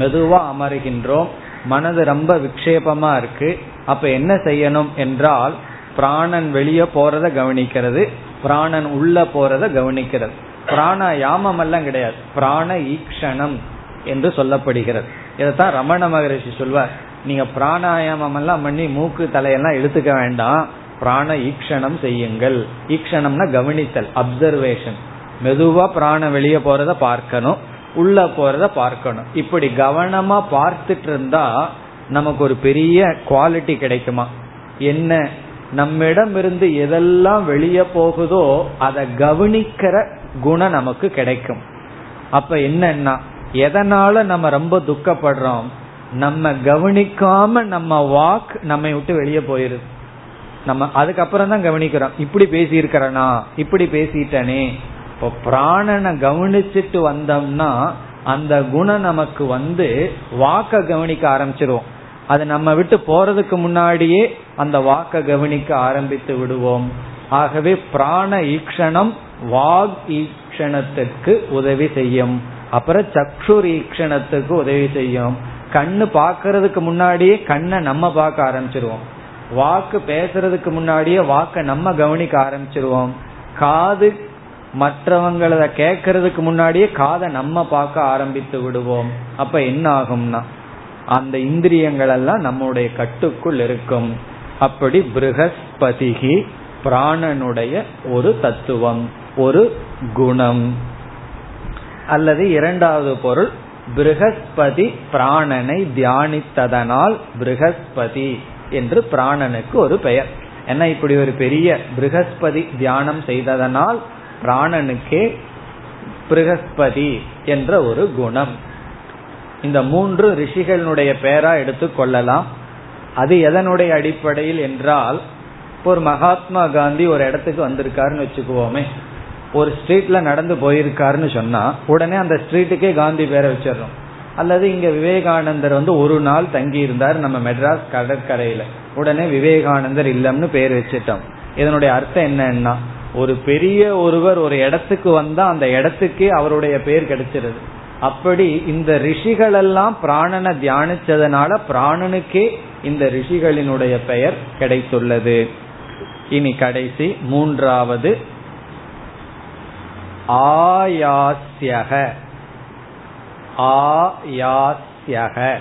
[SPEAKER 1] மெதுவா அமருகின்றோம் மனது ரொம்ப விக்ஷேபமா இருக்கு அப்ப என்ன செய்யணும் என்றால் பிராணன் வெளியே போறத கவனிக்கிறது பிராணன் உள்ள போறத கவனிக்கிறது. பிராணாயாமம் எல்லாம் கிடையாது பிராண ஈக்ஷணம் என்று சொல்லப்படுகிறது. இதைத்தான் ரமண மகரிஷி சொல்வார். நீங்க பிராணாயாமம் எல்லாம் பண்ணி மூக்கு தலையெல்லாம் எடுத்துக்க வேண்டாம். பிராண ஈக்ஷணம் செய்யுங்கள். ஈக்ஷணம்னா கவனித்தல் அப்சர்வேஷன் மெதுவா பிராணம் வெளியே போறத பார்க்கணும் உள்ள போறத பார்க்கணும். இப்படி கவனமா பார்த்துட்டு இருந்தா நமக்கு ஒரு பெரிய குவாலிட்டி கிடைக்குமா? என்ன? நம்மிடம் இருந்து எதெல்லாம் வெளியே போகுதோ அதை கவனிக்கிற குணம் நமக்கு கிடைக்கும். அப்ப என்னன்னா எதனால நம்ம ரொம்ப துக்கப்படுறோம்? நம்ம கவனிக்காம நம்ம வாக் நம்மை விட்டு வெளியே போயிருது நம்ம அதுக்கப்புறம் தான் கவனிக்கிறோம். இப்படி பேசியிருக்கிறனா? இப்படி பேசிட்டனே. இப்போ பிராணனை கவனிச்சுட்டு வந்தோம்னா அந்த குணம் நமக்கு வந்து வாக்க கவனிக்க ஆரம்பிச்சிருவோம். அது நம்ம விட்டு போறதுக்கு முன்னாடியே அந்த வாக்க கவனிக்க ஆரம்பித்து விடுவோம். ஆகவே பிராண ஈக்ஷணம் வாக் ஈக்ஷணத்துக்கு உதவி செய்யும். அப்புறம் சக்ஷுர் ஈக்ஷணத்துக்கு உதவி செய்யும். கண்ணு பாக்குறதுக்கு முன்னாடியே கண்ணை நம்ம பார்க்க ஆரம்பிச்சிருவோம். வாக்கு பேசுறதுக்கு முன்னாடியே வாக்க நம்ம கவனிக்க ஆரம்பிச்சிருவோம். காது மற்றவங்கள கேட்கறதுக்கு முன்னாடியே காதை நம்ம பார்க்க ஆரம்பித்து விடுவோம். அப்ப என்ன ஆகும்னா அந்த இந்திரியங்கள் எல்லாம் நம்முடைய கட்டுக்குள் இருக்கும். அப்படி பிருகஸ்பதிகி பிராணனுடைய ஒரு தத்துவம் ஒரு குணம். அல்லது இரண்டாவது பொருள் பிருகஸ்பதி பிராணனை தியானித்ததனால் பிருகஸ்பதி என்று பிராணனுக்கு ஒரு பெயர். என்ன இப்படி ஒரு பெரிய பிருகஸ்பதி தியானம் செய்ததனால் பிராணனுக்கே பிருகஸ்பதி என்ற ஒரு குணம். இந்த மூன்று ரிஷிகளுடைய பெயரா எடுத்துக்கொள்ளலாம் அது எதனுடைய அடிப்படையில் என்றால் ஒரு மகாத்மா காந்தி ஒரு இடத்துக்கு வந்திருக்காருன்னு வச்சுக்குவோமே. ஒரு ஸ்ட்ரீட்ல நடந்து போயிருக்காருன்னு சொன்னா உடனே அந்த ஸ்ட்ரீட்டுக்கே காந்தி பேரை வச்சிடறோம். அல்லது இங்க விவேகானந்தர் வந்து ஒரு நாள் தங்கி இருந்தார் நம்ம மெட்ராஸ் கடற்கரையில. உடனே விவேகானந்தர் இல்லம்னு பேர் வச்சிட்டோம். இதனுடைய அர்த்தம் என்னன்னா ஒரு பெரிய ஒருவர் ஒரு இடத்துக்கு வந்தா அந்த இடத்துக்கே அவருடைய பேர் கிடைச்சிருது. அப்படி இந்த ரிஷிகள் எல்லாம் பிராணனை தியானிச்சதுனால பிராணனுக்கே இந்த ரிஷிகளினுடைய பெயர் கிடைத்துள்ளது. இனி கடைசி மூன்றாவது ஆயாஸ்யக. ஆயாஸ்யக.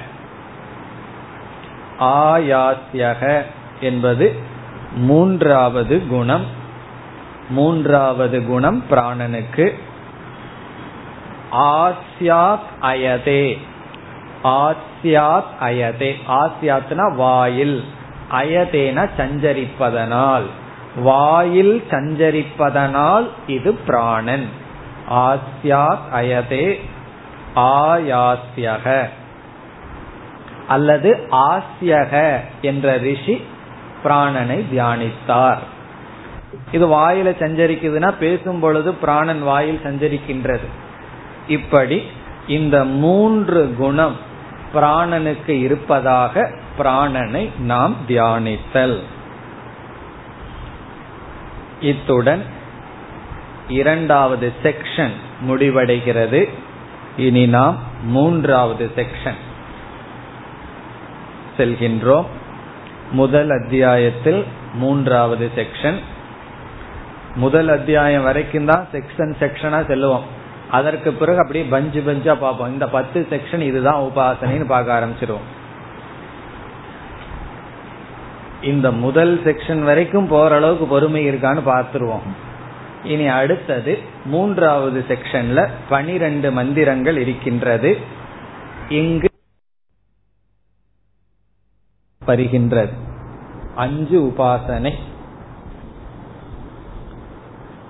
[SPEAKER 1] ஆயாஸ்யக என்பது மூன்றாவது குணம். மூன்றாவது குணம் பிராணனுக்கு. ஆஸ்யாத் அயதே. ஆஸ்யாத் அயதே. ஆஸ்யாத்னா வாயில். அயதேன சஞ்சரிப்பதனால். வாயில் சஞ்சரிப்பதனால் இது பிராணன். ஆஸ்யாத் அயதே ஆயாஸ்யக. அல்லது ஆஸ்யக என்ற ரிஷி பிராணனை தியானித்தார். இது வாயில சஞ்சரிக்குதுன்னா பேசும் பொழுது பிராணன் வாயில் சஞ்சரிக்கின்றது. இப்படி இந்த மூன்று குணம் பிராணனுக்கு இருப்பதாக பிராணனை நாம் தியானித்தல். இத்துடன் இரண்டாவது செக்ஷன் முடிவடைகிறது. இனி நாம் மூன்றாவது செக்ஷன் செல்கின்றோம். முதல் அத்தியாயத்தில் மூன்றாவது செக்ஷன் முதல் அத்தியாயம் வரைக்கும் தான் செக்ஷன் செக்ஷனா செல்லுவோம். அதற்கு பிறகு அப்படியே பஞ்சு பஞ்சா பார்ப்போம். இந்த பத்து செக்ஷன் இதுதான் உபாசனைன்னு பார்க்க ஆரம்பிச்சிருவோம். இந்த முதல் செக்ஷன் வரைக்கும் போற அளவுக்கு பொறுமை இருக்கான்னு பார்த்துருவோம். இனி அடுத்தது மூன்றாவது செக்ஷன்ல பனிரெண்டு மந்திரங்கள் இருக்கின்றது. இங்கு வருகின்றது அஞ்சு உபாசனை.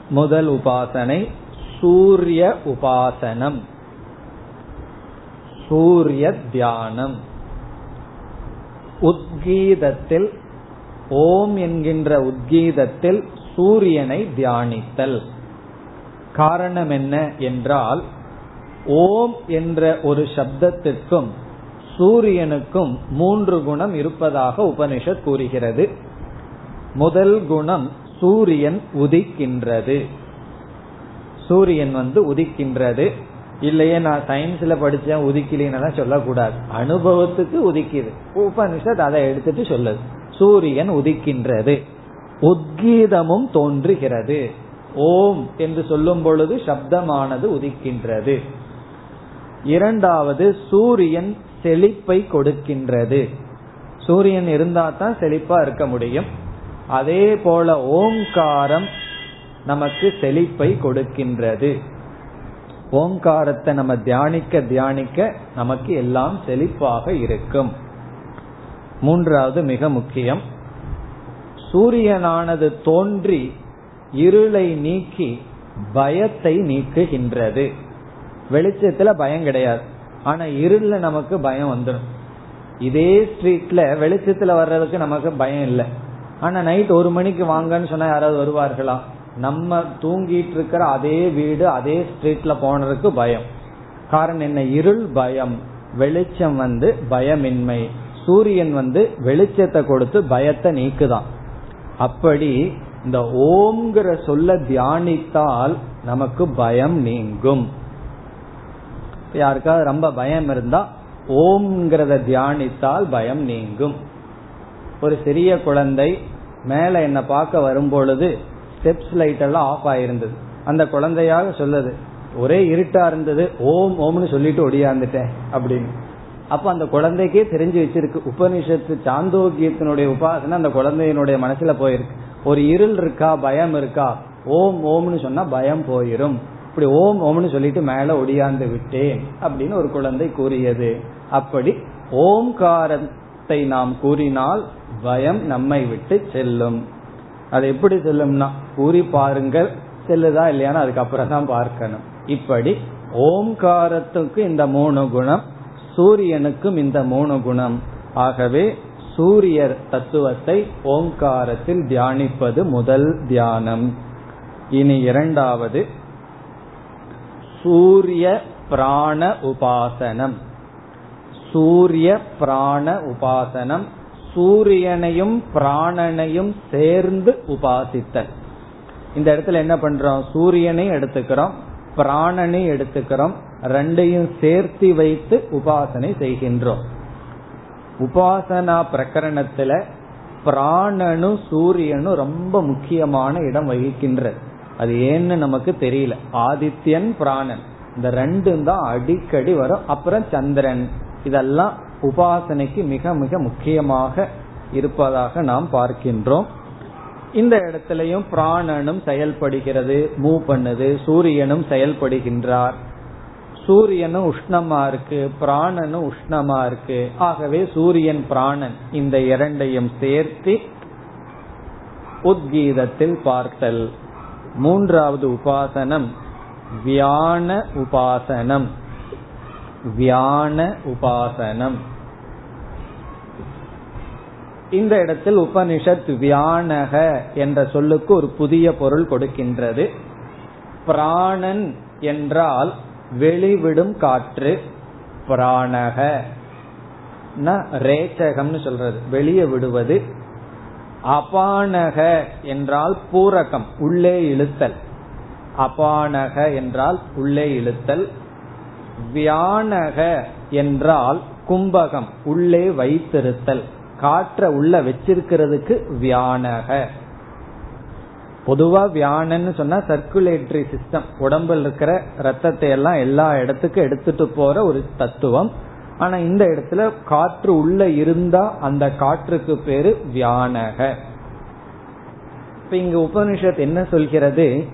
[SPEAKER 1] முதல் உபாசனை சூரிய உபாசனம். சூரிய தியானம். உத்கீதத்தில் ஓம் என்கின்ற உத்கீதத்தில் சூரியனை தியானித்தல். காரணம் என்ன என்றால் ஓம் என்ற ஒரு சப்தத்திற்கும் சூரியனுக்கும் மூன்று குணம் இருப்பதாக உபனிஷத் கூறுகிறது. முதல் குணம் சூரியன் உதிக்கின்றது. சூரியன் வந்து உதிக்கின்றது. இல்லையே நான் சயின்ஸ்ல படிச்சேன் உதிக்கலின்னு சொல்லக்கூடாது. அனுபவத்துக்கு உதிக்குது. உபனிஷத் அதை எடுத்துட்டு சொல்லுது. சூரியன் உதிக்கின்றது. உத்கீதமும் தோன்றுகிறது. ஓம் என்று சொல்லும் பொழுது சப்தமானது உதிக்கின்றது. இரண்டாவது சூரியன் செழிப்பை கொடுக்கின்றது. சூரியன் இருந்தா தான் செழிப்பா இருக்க முடியும். அதே போல ஓங்காரம் நமக்கு செழிப்பை கொடுக்கின்றது. ஓங்காரத்தை நம்ம தியானிக்க தியானிக்க நமக்கு எல்லாம் செழிப்பாக இருக்கும். மூன்றாவது மிக முக்கியம். சூரியனானது தோன்றி இருளை நீக்கி பயத்தை நீக்குகின்றது. வெளிச்சத்துல பயம் கிடையாது. ஆனா இருள்ல நமக்கு பயம் வந்துடும் இதே ஸ்ட்ரீட்ல வெளிச்சத்துல வர்றதுக்கு நமக்கு பயம் இல்லை. ஆனா நைட் ஒரு மணிக்கு வாங்கன்னு சொன்னா யாராவது வருவார்களா? நம்ம தூங்கிட்டு இருக்கிற அதே வீடு அதே ஸ்ட்ரீட்ல போனதுக்கு பயம். காரணம் என்ன? இருள் பயம். வெளிச்சம் வந்து பயமின்மை. சூரியன் வந்து வெளிச்சத்தை கொடுத்து பயத்தை நீக்குதான். அப்படி இந்த ஓம்ங்கிற சொல்ல தியானித்தால் நமக்கு பயம் நீங்கும். யாருக்காவது ரொம்ப பயம் இருந்தா ஓம்ங்கிறத தியானித்தால் பயம் நீங்கும். ஒரு சிறிய குழந்தை மேல என்ன பார்க்க வரும்பொழுது ஸ்டெப்ஸ் லைட் எல்லாம் ஆஃப் ஆயிருந்தது. அந்த குழந்தையாக சொல்லுது ஒரே இருட்டா இருந்தது ஓம் ஓம்னு சொல்லிட்டு ஒடியாந்துட்டேன் அப்படின்னு. அப்ப அந்த குழந்தைக்கே தெரிஞ்சு வச்சிருக்கு. உபனிஷத்து சாந்தோக்கியத்தினுடைய உபாசனை அந்த குழந்தையினுடைய மனசுல போயிருக்கு. ஒரு இருள் இருக்கா பயம் இருக்கா? ஓம் ஓம்னு சொன்னா பயம் போயிரும். இப்படி ஓம் ஓம்னு சொல்லிட்டு மேல ஒடியாந்து விட்டேன் அப்படின்னு ஒரு குழந்தை கூறியது. அப்படி ஓம்காரத்தை நாம் கூறினால் பயம் நம்மை விட்டு செல்லும். அது எப்படி செல்லும்னா கூறி பாருங்கள் செல்லுதா இல்லையானா அதுக்கப்புறம் தான் பார்க்கணும். இப்படி ஓம்காரத்துக்கு இந்த மூணு குணம் சூரியனுக்கும் இந்த மூணு குணம். ஆகவே சூரியர் தத்துவத்தை ஓங்காரத்தில் தியானிப்பது முதல் தியானம். இனி இரண்டாவது சூரிய பிராண உபாசனம். சூரிய பிராண உபாசனம் சூரியனையும் பிராணனையும் சேர்ந்து உபாசித்தல். இந்த இடத்துல என்ன பண்றோம்? சூரியனை எடுத்துக்கிறோம் பிராணனை எடுத்துக்கிறோம் ரெண்டையும் சேர்த்து வைத்து உபாசனை செய்கின்றோம். உபாசனா பிரகரணத்துல பிராணனும் சூரியனும் ரொம்ப முக்கியமான இடம் வகிக்கின்றது. அது ஏன்னு நமக்கு தெரியல. ஆதித்யன் பிராணன். இந்த ரெண்டும் தான் அடிக்கடி வரும். அப்புறம் சந்திரன். இதெல்லாம் உபாசனைக்கு மிக மிக முக்கியமாக இருப்பதாக நாம் பார்க்கின்றோம். இந்த இடத்திலையும் பிராணனும் செயல்படுகிறது மூவ் பண்ணுது சூரியனும் செயல்படுகின்றார். சூரியனும் உஷ்ணமா இருக்கு பிராணனும் உஷ்ணமா இருக்கு. ஆகவே சூரியன் பிராணன் இந்த இரண்டையும் சேர்த்து உத்கீதத்தில் பார்த்தல். மூன்றாவது உபாசனம் வியான உபாசனம். வியான உபாசனம். இந்த இடத்தில் உபனிஷத் வியானக என்ற சொல்லுக்கு ஒரு புதிய பொருள் கொடுக்கின்றது. பிராணன் என்றால் வெளிவிடும் காற்று பிராணக. ரேச்சகம்னு சொல்றது. வெளியே விடுவது அபானக என்றால் பூரகம் உள்ளே இழுத்தல். அபானக என்றால் உள்ளே இழுத்தல். வியானக என்றால் கும்பகம் உள்ளே வைத்திருத்தல். காற்ற உள்ள வச்சிருக்கிறதுக்கு வியானக. பொதுவா வியானன்னு சொன்னா சர்க்குலேட்டரி சிஸ்டம் உடம்பில் இருக்கிற ரத்தத்தை எல்லாம் எல்லா இடத்துக்கும் எடுத்துட்டு போற ஒரு தத்துவம். ஆனா இந்த இடத்துல காற்று உள்ள இருந்தா அந்த காற்றுக்கு பேரு வியானக. இப்ப இங்க உபனிஷத் என்ன சொல்கிறது?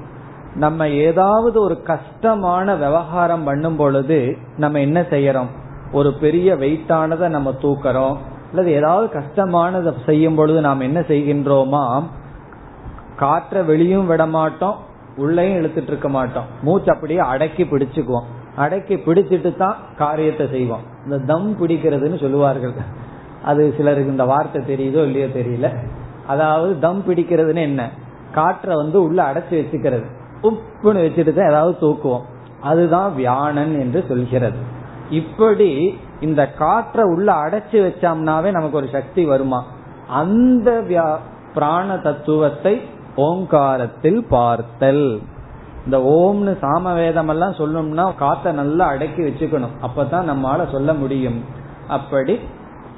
[SPEAKER 1] நம்ம ஏதாவது ஒரு கஷ்டமான விவகாரம் பண்ணும் பொழுது நம்ம என்ன செய்யறோம்? ஒரு பெரிய வெயிட்டானதை நம்ம தூக்கிறோம். அல்லது ஏதாவது கஷ்டமானதை செய்யும் பொழுது நாம் என்ன செய்கின்றோமா? காற்றை வெளியும் விட மாட்டோம் உள்ளேயும் இழுத்துட்டு இருக்க மாட்டோம். மூச்சு அப்படியே அடக்கி பிடிச்சுக்குவோம். அடக்கி பிடிச்சிட்டு தான் காரியத்தை செய்வோம். இந்த தம் பிடிக்கிறதுன்னு சொல்லுவார்கள். அது சிலருக்கு இந்த வார்த்தை தெரியுதோ இல்லையோ தெரியல. அதாவது தம் பிடிக்கிறதுன்னு என்ன? காற்றை வந்து உள்ள அடைச்சி வச்சுக்கிறது. உப்புன்னு வச்சுட்டு தான் ஏதாவது தூக்குவோம். அதுதான் வியானன் என்று சொல்கிறது. இப்படி இந்த காற்றை உள்ள அடைச்சு வச்சோம்னாவே நமக்கு ஒரு சக்தி வருமா? அந்த பிராண தத்துவத்தை ஓங்காரத்தில் பார்த்தல். இந்த ஓம்னு சாம வேதம் எல்லாம் சொல்லணும்னா காத்த நல்லா அடக்கி வச்சுக்கணும். அப்பதான் நம்மால சொல்ல முடியும். அப்படி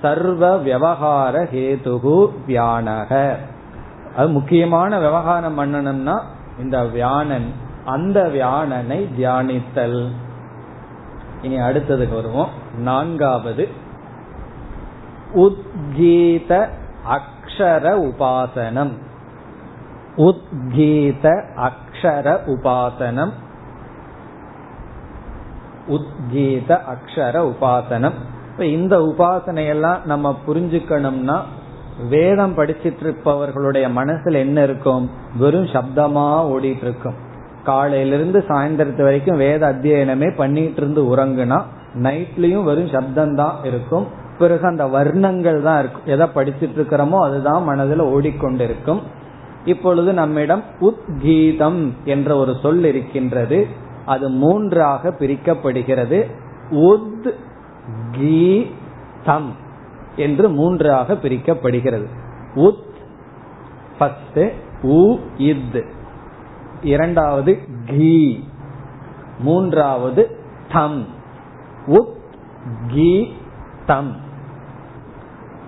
[SPEAKER 1] சர்வ விவகார ஹேதுகு வியானக. அது முக்கியமான விவகாரம் பண்ணணும்னா இந்த வியானன் அந்த வியானனை தியானித்தல். இனி அடுத்ததுக்கு வருவோம். நான்காவது உத்கீத அக்ஷர உபாசனம். உத்கீத அக்ஷர உபாசனம். உத்கீத அக்ஷர உபாசனம். இப்ப இந்த உபாசனையெல்லாம் நம்ம புரிஞ்சுக்கணும்னா வேதம் படிச்சிட்டு இருப்பவர்களுடைய மனசுல என்ன இருக்கும்? வெறும் சப்தமா ஓடிட்டு இருக்கும் காலையிலிருந்து சாயந்தரத்து வரைக்கும் வேத அத்தியனமே பண்ணிட்டு இருந்து உறங்குனா நைட்லயும் வெறும் சப்தம் தான் இருக்கும். பிறகு அந்த வர்ணங்கள் தான் இருக்கும். எதை படிச்சிட்டு இருக்கிறோமோ அதுதான் மனதில் ஓடிக்கொண்டிருக்கும். இப்பொழுது நம்மிடம் உத்கீதம் என்ற ஒரு சொல் இருக்கின்றது. அது மூன்றாக பிரிக்கப்படுகிறது. உத் கீதம் என்று மூன்றாக பிரிக்கப்படுகிறது. உத் ஃபர்ஸ்ட் உ இத். இரண்டாவது கீ. மூன்றாவது தம். உத் கீ தம்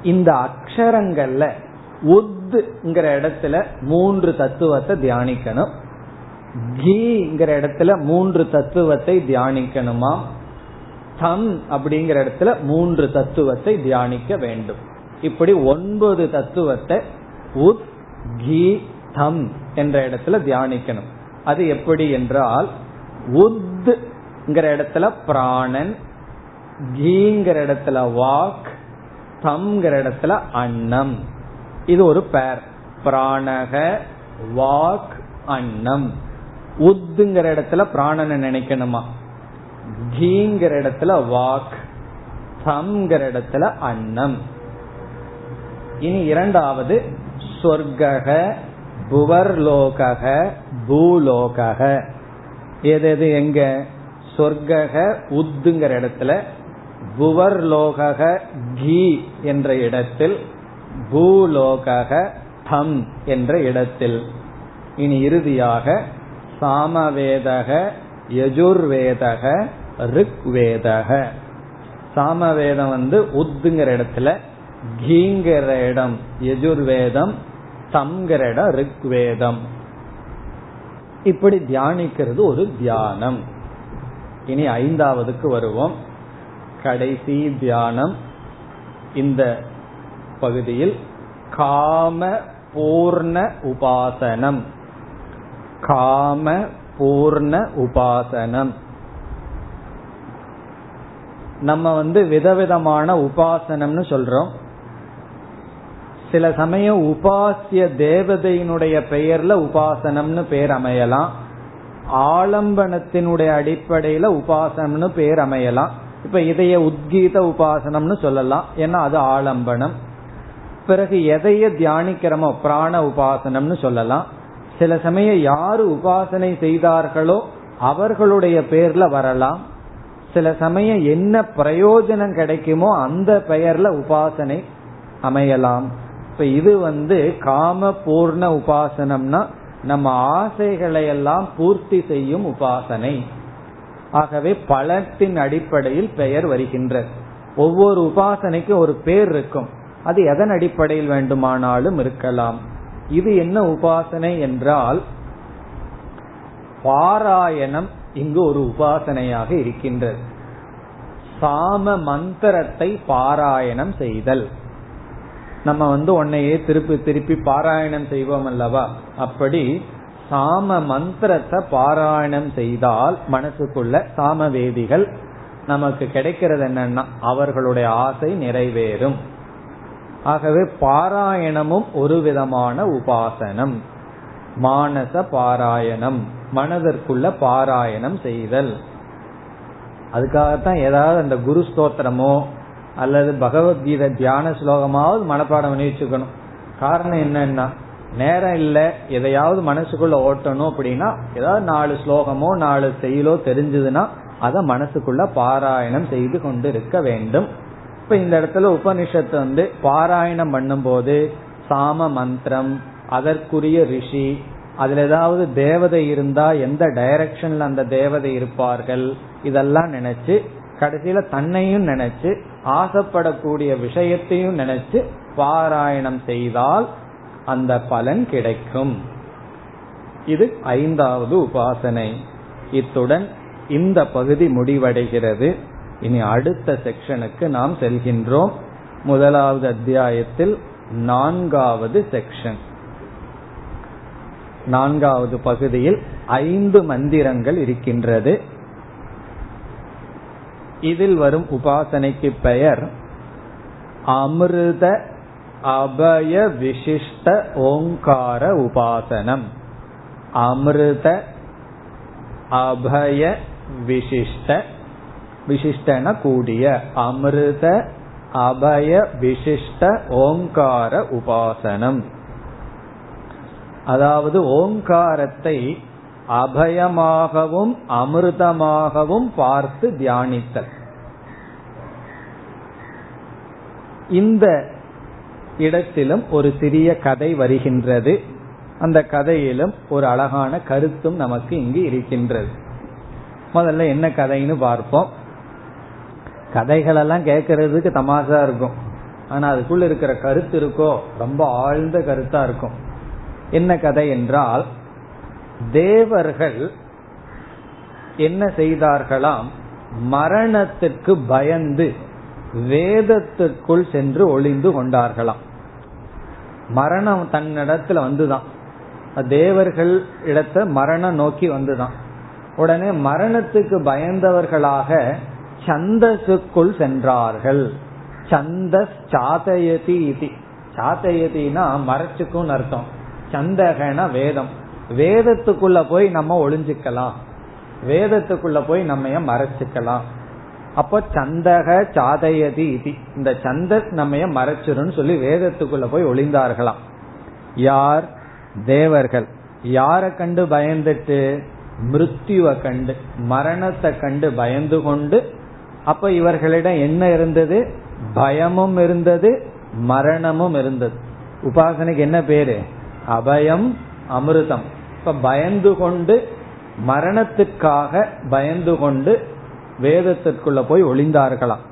[SPEAKER 1] இந்த அக்ஷரங்கள்ல உத்ங்கிற இடத்துல மூன்று தத்துவத்தை தியானிக்கணும். கீங்கிற இடத்துல மூன்று தத்துவத்தை தியானிக்கணுமா? தம் அப்படிங்கிற இடத்துல மூன்று தத்துவத்தை தியானிக்க வேண்டும். இப்படி ஒன்பது தத்துவத்தை உத் கீ தம் என்ற இடத்துல தியானிக்கணும். அது எப்படி என்றால் உத்ங்கிற இடத்துல பிராணன் கீங்கிற இடத்துல வாக் தம்ங்கிற இடத்துல அன்னம். இது ஒரு பேர் பிராணக வாக் அன்னம். உத்துங்கிற இடத்துல பிராணனை நினைக்கணுமா? கீங்கிற இடத்துல வாக் தம்ங்கிற இடத்துல அன்னம். இனி இரண்டாவது சொர்க்கக புவர்லோகக பூலோகக. எது எது எங்க? சொர்க்கக உத்துங்கிற இடத்துல புவர்லோகக கீ என்ற இடத்தில் பூலோகக தம் என்ற இடத்தில். இனி இறுதியாக சாமவேதக யஜுர்வேதக ரிக்வேதக. சாமவேதம் வந்து உத்துங்கிற இடத்துல கீங்கிற இடம் யஜுர்வேதம் தம்ங்கிற இடம் ரிக்வேதம். இப்படி தியானிக்கிறது ஒரு தியானம். இனி ஐந்தாவதுக்கு வருவோம். கடைசி தியானம். இந்த பகுதியில் காம பூர்ண உபாசனம். காம பூர்ண உபாசனம். நம்ம வந்து விதவிதமான உபாசனம்னு சொல்றோம். சில சமயம் உபாசிய தேவதையினுடைய பெயர்ல உபாசனம்னு பேர் அமையலாம். ஆலம்பனத்தினுடைய அடிப்படையில உபாசனம்னு பேர் அமையலாம். இப்ப இதைய உத்கீத உபாசனம்னு சொல்லலாம். ஏன்னா அது ஆலம்பனம். பிறகு எதைய தியானிக்கிறோமோ பிராண உபாசனம்னு சொல்லலாம். சில சமயம் யாரு உபாசனை செய்தார்களோ அவர்களுடைய பெயர்ல வரலாம். சில சமயம் என்ன பிரயோஜனம் கிடைக்குமோ அந்த பெயர்ல உபாசனை அமையலாம். இப்ப இது வந்து காம பூர்ண உபாசனம்னா நம்ம ஆசைகளை எல்லாம் பூர்த்தி செய்யும் உபாசனை. ஆகவே பலத்தின் அடிப்படையில் பெயர் வருகின்றது. ஒவ்வொரு உபாசனைக்கும் ஒரு பேர் இருக்கும். அது எதன் அடிப்படையில் வேண்டுமானாலும் இருக்கலாம். இது என்ன உபாசனை என்றால் பாராயணம் இங்கு ஒரு உபாசனையாக இருக்கின்றது. சாம மந்திரத்தை பாராயணம் செய்தல். நம்ம வந்து உன்னையே திருப்பி திருப்பி பாராயணம் செய்வோம் அல்லவா? அப்படி சாம மந்திரத்தை பாராயணம் செய்தால் மனசுக்குள்ள சாம வேதிகள் நமக்கு கிடைக்கிறது என்னன்னா அவர்களுடைய ஆசை நிறைவேறும். ஆகவே பாராயணமும் ஒரு விதமான உபாசனம். மானச பாராயணம் மனதிற்குள்ள பாராயணம் செய்தல். அதுக்காகத்தான் ஏதாவது அந்த குரு ஸ்தோத்திரமோ அல்லது பகவத்கீதை தியான ஸ்லோகமாவது மனப்பாடம் பண்ணி வச்சுக்கணும். காரணம் என்னன்னா நேரம் இல்லை எதையாவது மனசுக்குள்ள ஓட்டணும் அப்படின்னா ஏதாவது நாலு ஸ்லோகமோ நாலு செயலோ தெரிஞ்சதுன்னா அதை மனசுக்குள்ள பாராயணம் செய்து கொண்டு இருக்க வேண்டும். இப்ப இந்த இடத்துல உபனிஷத்து வந்து பாராயணம் பண்ணும்போது சாம மந்திரம் அதற்குரிய ரிஷி அதுல ஏதாவது தேவதை இருந்தா எந்த டைரக்ஷன்ல அந்த தேவதை இருப்பார்கள் இதெல்லாம் நினைச்சு கடைசியில தன்னையும் நினைச்சு ஆசைப்படக்கூடிய விஷயத்தையும் நினைச்சு பாராயணம் செய்தால் அந்த பலன் கிடைக்கும். இது ஐந்தாவது உபாசனை. இத்துடன் இந்த பகுதி முடிவடைகிறது. இனி அடுத்த செக்ஷனுக்கு நாம் செல்கின்றோம். முதலாவது அத்தியாயத்தில் நான்காவது செக்ஷன். நான்காவது பகுதியில் ஐந்து மந்திரங்கள் இருக்கின்றது. இதில் வரும் உபாசனைக்கு பெயர் அமிர்த அபய விசிஷ்ட ஓங்கார உபாசனம். அமிர்த அபய விசிஷ்ட விசிஷ்டன கூடிய அமிர்த அபய விசிஷ்ட ஓங்கார உபாசனம். அதாவது ஓங்காரத்தை அபயமாகவும் அமிர்தமாகவும் பார்த்து தியானித்தல். இந்த இடத்திலும் ஒரு சிறிய கதை வருகின்றது. அந்த கதையிலும் ஒரு அழகான கருத்தும் நமக்கு இங்கு இருக்கின்றது. முதல்ல என்ன கதைன்னு பார்ப்போம். கதைகள் எல்லாம் கேட்கறதுக்கு தமாசா இருக்கும். ஆனா அதுக்குள்ள இருக்கிற கருத்து இருக்கோ ரொம்ப ஆழ்ந்த கருத்தா இருக்கும். என்ன கதை என்றால் தேவர்கள் என்ன செய்தார்களாம்? மரணத்திற்கு பயந்து வேதத்துக்குள் சென்று ஒளிந்து கொண்டார்களாம். மரணம் தன்னிடத்துல வந்துதான். தேவர்கள் இடத்த மரணம் நோக்கி வந்துதான். உடனே மரணத்துக்கு பயந்தவர்களாக சந்தசுக்குள் சென்றார்கள். சந்தஸ் சாதயதி இது. சாதயதினா மறைச்சுக்கும் அர்த்தம். சந்தகன வேதம். வேதத்துக்குள்ள போய் நம்ம ஒளிஞ்சுக்கலாம். வேதத்துக்குள்ள போய் நம்ம மறைச்சுக்கலாம். அப்போ சந்தக சாதயதி இது. இந்த சந்தஸ் நம்ம மறைச்சிரும் சொல்லி வேதத்துக்குள்ள போய் ஒளிந்தார்களாம். யார்? தேவர்கள். யார கண்டு பயந்துட்டு? மிருத்யுவ கண்டு மரணத்தை கண்டு பயந்து கொண்டு அப்ப இவர்களிடம் என்ன இருந்தது? பயமும் இருந்தது மரணமும் இருந்தது. உபாசனைக்கு என்ன பேரு? அபயம் அமிர்தம். இப்ப பயந்து கொண்டு மரணத்துக்காக பயந்து கொண்டு வேதத்திற்குள்ள போய் ஒளிந்தார்களாம்.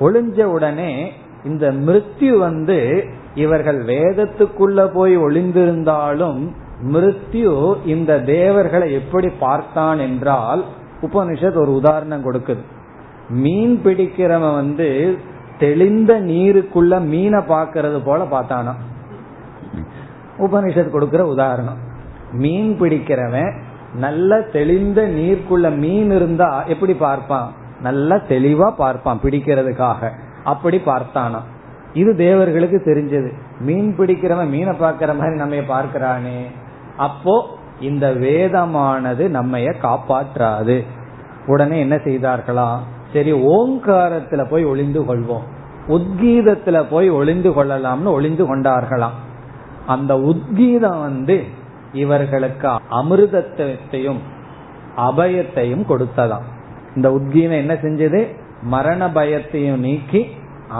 [SPEAKER 1] ஒளிஞ்ச உடனே இந்த மிருத்யு வந்து இவர்கள் வேதத்துக்குள்ள போய் ஒளிந்திருந்தாலும் மிருத்யு இந்த தேவர்களை எப்படி பார்த்தான் என்றால் உபனிஷத் ஒரு உதாரணம் கொடுக்குது. மீன் பிடிக்கிறவன் வந்து தெளிந்த நீருக்குள்ள மீனை பாக்கிறது போல பார்த்தானா? உபனிஷத் கொடுக்கிற உதாரணம். மீன் பிடிக்கிறவன் நல்ல தெளிந்த நீருக்குள்ள மீன் இருந்தா எப்படி பார்ப்பான்? நல்லா தெளிவா பார்ப்பான் பிடிக்கிறதுக்காக. அப்படி பார்த்தானா. இது தேவர்களுக்கு தெரிஞ்சது. மீன் பிடிக்கிறவன் மீனை பார்க்கிற மாதிரி நம்ம பார்க்கிறானே. அப்போ இந்த வேதமானது நம்மைய காப்பாற்றாது. உடனே என்ன செய்தார்களா? சரி ஓங்காரத்துல போய் ஒளிந்து கொள்வோம். உத்கீதத்துல போய் ஒளிந்து கொள்ளலாம்னு ஒளிந்து கொண்டார்களாம். அந்த உத்கீதம் வந்து இவர்களுக்கு அமிர்தத்தையும் அபயத்தையும் கொடுத்ததாம். இந்த உத்கீதம் என்ன செஞ்சது? மரண பயத்தையும் நீக்கி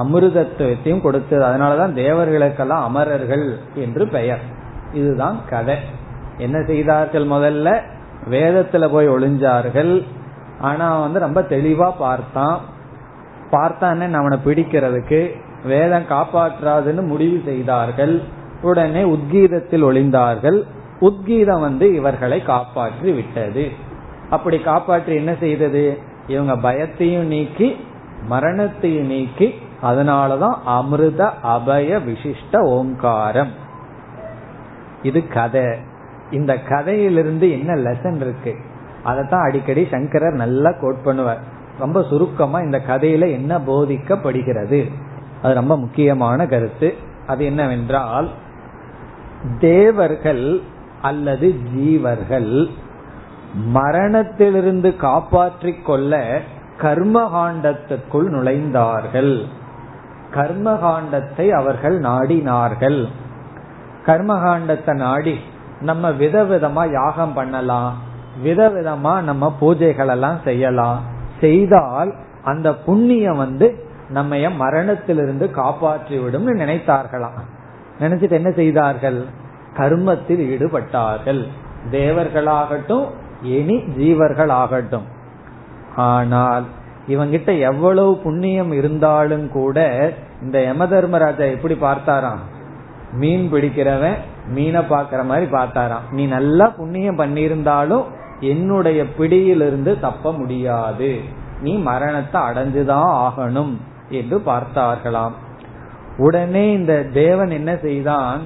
[SPEAKER 1] அமிர்தத்துவத்தையும் கொடுத்தது. அதனாலதான் தேவர்களுக்கெல்லாம் அமரர்கள் என்று பெயர். இதுதான் கதை. என்ன செய்தார்கள் முதல்ல? வேதத்துல போய் ஒளிஞ்சார்கள். ஆனா வந்து ரொம்ப தெளிவா பார்த்தான். பார்த்தானே அவனை பிடிக்கிறதுக்கு? வேதம் காப்பாற்றாதுன்னு முடிவு செய்தார்கள். உடனே உத்கீதத்தில் ஒளிந்தார்கள். உத்கீதம் வந்து இவர்களை காப்பாற்றி விட்டது. அப்படி காப்பாற்றி என்ன செய்தது? இவங்க பயத்தையும் நீக்கி மரணத்தையும் நீக்கி அதனாலதான் அமிர்த அபய விசிஷ்ட ஓங்காரம். இது கதை. இந்த கதையிலிருந்து என்ன லெசன் இருக்கு? அதைத்தான் அடிக்கடி சங்கரர் நல்லா கோட் பண்ணுவார். ரொம்ப சுருக்கமா இந்த கதையில என்ன போதிக்கப்படுகிறது? அது ரொம்ப முக்கியமான கருத்து. அது என்னவென்றால் தேவர்கள் அல்லது ஜீவர்கள் மரணத்திலிருந்து காப்பாற்றிக் கொள்ள கர்மகாண்டத்துக்குள் நுழைந்தார்கள். கர்மகாண்டத்தை அவர்கள் நாடினார்கள். கர்மகாண்டத்தை நாடி நம்ம விதவிதமா யாகம் பண்ணலாம். விதவிதமா நம்ம பூஜைகள் எல்லாம் செய்யலாம். செய்தால் அந்த புண்ணியம் வந்து நம்ம மரணத்திலிருந்து காப்பாற்றி விடும் நினைத்தார்களாம். நினைச்சிட்டு என்ன செய்தார்கள்? கர்மத்தில் ஈடுபட்டார்கள். தேவர்களாகட்டும் இனி ஜீவர்கள் ஆகட்டும் ஆனால் இவங்கிட்ட எவ்வளவு புண்ணியம் இருந்தாலும் கூட இந்த யம தர்மராஜா எப்படி பார்த்தாராம்? மீன் பிடிக்கிறவன் மீனை பாக்குற மாதிரி பார்த்தாராம். நீ நல்லா புண்ணியம் பண்ணியிருந்தாலும் என்னுடைய பிடியிலிருந்து தப்ப முடியாது. நீ மரணத்தை அடைஞ்சுதான் ஆகணும் என்று பார்த்தார்களாம். உடனே இந்த தேவன் என்ன செய்தான்?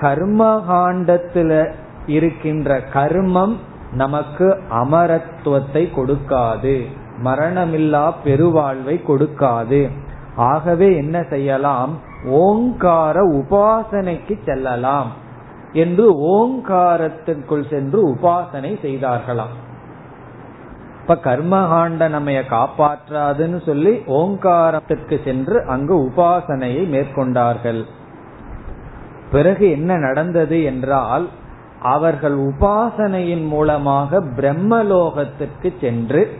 [SPEAKER 1] கர்மகாண்டத்தில் இருக்கின்ற கர்மம் நமக்கு அமரத்துவத்தை கொடுக்காது. மரணமில்லா பெருவாழ்வை கொடுக்காது. ஆகவே என்ன செய்யலாம்? ஓங்கார உபாசனைக்கு செல்லலாம். என்று ஓங்காரத்திற்குள் சென்று உபாசனை செய்தார்களாம். இப்ப கர்மகாண்ட நம்மைய காப்பாற்றாதுன்னு சொல்லி ஓங்காரத்திற்கு சென்று அங்கு உபாசனையை மேற்கொண்டார்கள். பிறகு என்ன நடந்தது என்றால் அவர்கள் உபாசனையின் மூலமாக பிரம்மலோகத்திற்கு சென்று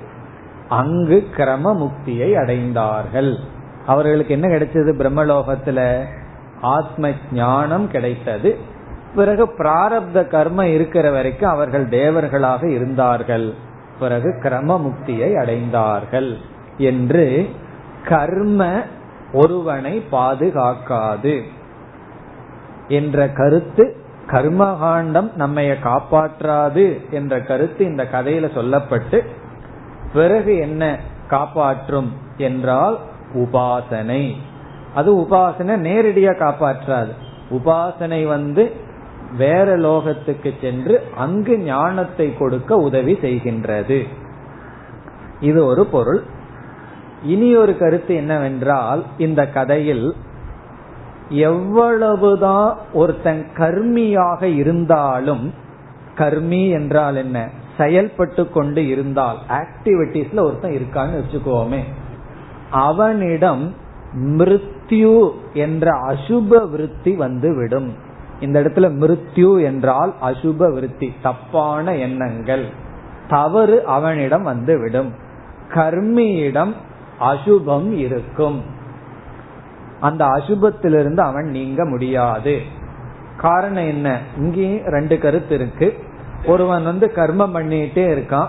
[SPEAKER 1] அங்கு கிரம முக்தியை அடைந்தார்கள். அவர்களுக்கு என்ன கிடைச்சது பிரம்மலோகத்துல? ஆத்ம ஞானம் கிடைத்தது. பிறகு பிராரப்த கர்ம இருக்கிற வரைக்கும் அவர்கள் தேவர்களாக இருந்தார்கள். பிறகு கிரம முக்தியை அடைந்தார்கள் என்று கர்ம ஒருவனை பாதுகாக்காது என்ற கருத்து கர்மகாண்டம் நம்மைய காப்பாற்றாது என்ற கருத்து இந்த கதையில சொல்லப்பட்டு பிறகு என்ன காப்பாற்றும் என்றால் உபாசனை. அது உபாசனை நேரடியா காப்பாற்றாது. உபாசனை வந்து வேற லோகத்துக்கு சென்று அங்கு ஞானத்தை கொடுக்க உதவி செய்கின்றது. இது ஒரு பொருள். இனி ஒரு கருத்து என்னவென்றால் இந்த கதையில் எவ்வளவுதான் ஒருத்தன் கர்மியாக இருந்தாலும் கர்மி என்றால் என்ன? செயல்பட்டு கொண்டு இருந்தால் ஆக்டிவிட்டிஸ்ல ஒருத்தன் இருக்கான்னு வச்சுக்கோமே. அவனிடம் மிருத்யு என்ற அசுப விருத்தி வந்து விடும் இந்த இடத்துல மிருத்யு என்றால் அசுப விருத்தி தப்பான எண்ணங்கள். தவறு அவனிடம் வந்து விடும் கர்மியிடம் அசுபம் இருக்கும். அந்த அசுபத்திலிருந்து அவன் நீங்க முடியாது. காரணம் என்ன? இங்கேயும் ரெண்டு கருத்து இருக்கு. ஒருவன் வந்து கர்மம் பண்ணிட்டே இருக்கான்.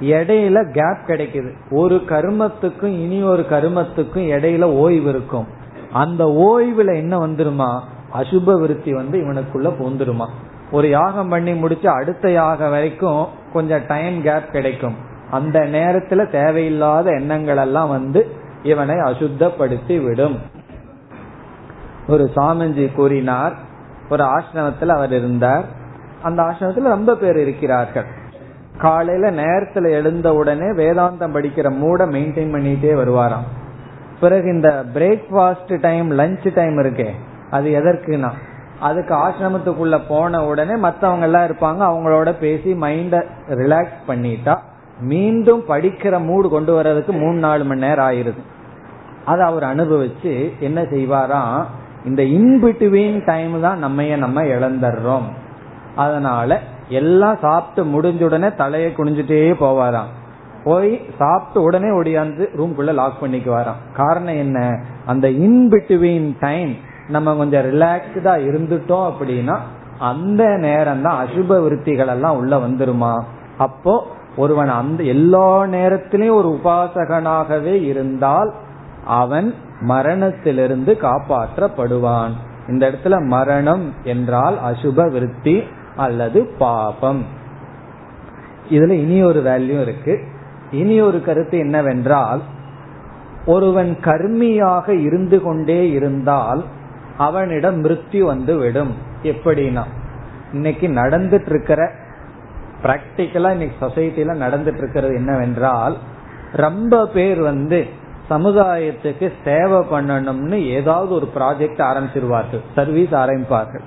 [SPEAKER 1] இடையில கேப் கிடைக்குது. ஒரு கர்மத்துக்கும் இனி ஒரு கர்மத்துக்கும் இடையில ஓய்வு இருக்கும். அந்த ஓய்வுல என்ன வந்துருமா? அசுப விருத்தி வந்து இவனுக்குள்ள பூந்துருமா? ஒரு யாகம் பண்ணி முடிச்சு அடுத்த யாகம் வரைக்கும் கொஞ்சம் டைம் கேப் கிடைக்கும். அந்த நேரத்துல தேவையில்லாத எண்ணங்கள் எல்லாம் வந்து இவனை அசுத்தப்படுத்தி விடும். ஒரு சாமிஜி கூறினார் ஒரு ஆசிரமத்தில் அவர் இருந்தார். அந்த ஆசிரமத்தில் ரொம்ப பேர் இருக்கிறார்கள். காலையில நேரத்துல எழுந்த உடனே வேதாந்தம் படிக்கிற மூட மெயின்டைன் பண்ணிட்டே வருவாராம். பிறகு இந்த பிரேக்ஃபாஸ்ட் டைம் லஞ்ச் டைம் இருக்கே. அது எதற்குனா? அதுக்கு ஆசிரமத்துக்குள்ள போன உடனே மத்தவங்க எல்லாம் இருப்பாங்க. அவங்களோட பேசி மைண்ட ரிலாக்ஸ் பண்ணிட்டா மீண்டும் படிக்கிற மூடு கொண்டு வர்றதுக்கு மூணு நாலு மணி நேரம் ஆயிருது. அதை அவர் அனுபவிச்சு என்ன செய்வாராம் இந்த இன்பிட்வீன் டைம் தான் நம்மைய நம்ம இழந்துடுறோம். அதனால எல்லாம் சாப்பிட்டு முடிஞ்ச உடனே தலையை குனிஞ்சுட்டே போவாராம். போய் சாப்பிட்டு உடனே ஒடியாந்து ரூம்குள்ள லாக் பண்ணிக்குவாராம். காரணம் என்ன? அந்த இன்பிட்வீன் டைம் நம்ம கொஞ்சம் ரிலாக்ஸ்டா இருந்துட்டோம் அப்படின்னா அந்த நேரம் தான் அசுப விருத்திகள் எல்லாம் உள்ள வந்துருமா? அப்போ ஒருவன் அந்த எல்லா நேரத்திலையும் ஒரு உபாசகனாகவே இருந்தால் அவன் மரணத்திலிருந்து காப்பாற்றப்படுவான். இந்த இடத்துல மரணம் என்றால் அசுப விருத்தி அல்லது பாபம். இதுல இனி ஒரு வேல்யூ இருக்கு. இனி ஒரு கருத்து என்னவென்றால் ஒருவன் கர்மியாக இருந்து கொண்டே இருந்தால் அவனிடம் மிருத்யு வந்து விடும். எப்படின்னா இன்னைக்கு நடந்துட்டு இருக்கிற பிராக்டிக்கலா இன்னைக்கு சொசைட்டில நடந்துட்டு இருக்கிறது என்னவென்றால் ரொம்ப பேர் வந்து சமுதாயத்துக்கு சேவை பண்ணணும்னு ஏதாவது ஒரு ப்ராஜெக்ட் ஆரம்பிச்சிருவார்கள். சர்வீஸ் ஆரம்பிப்பார்கள்.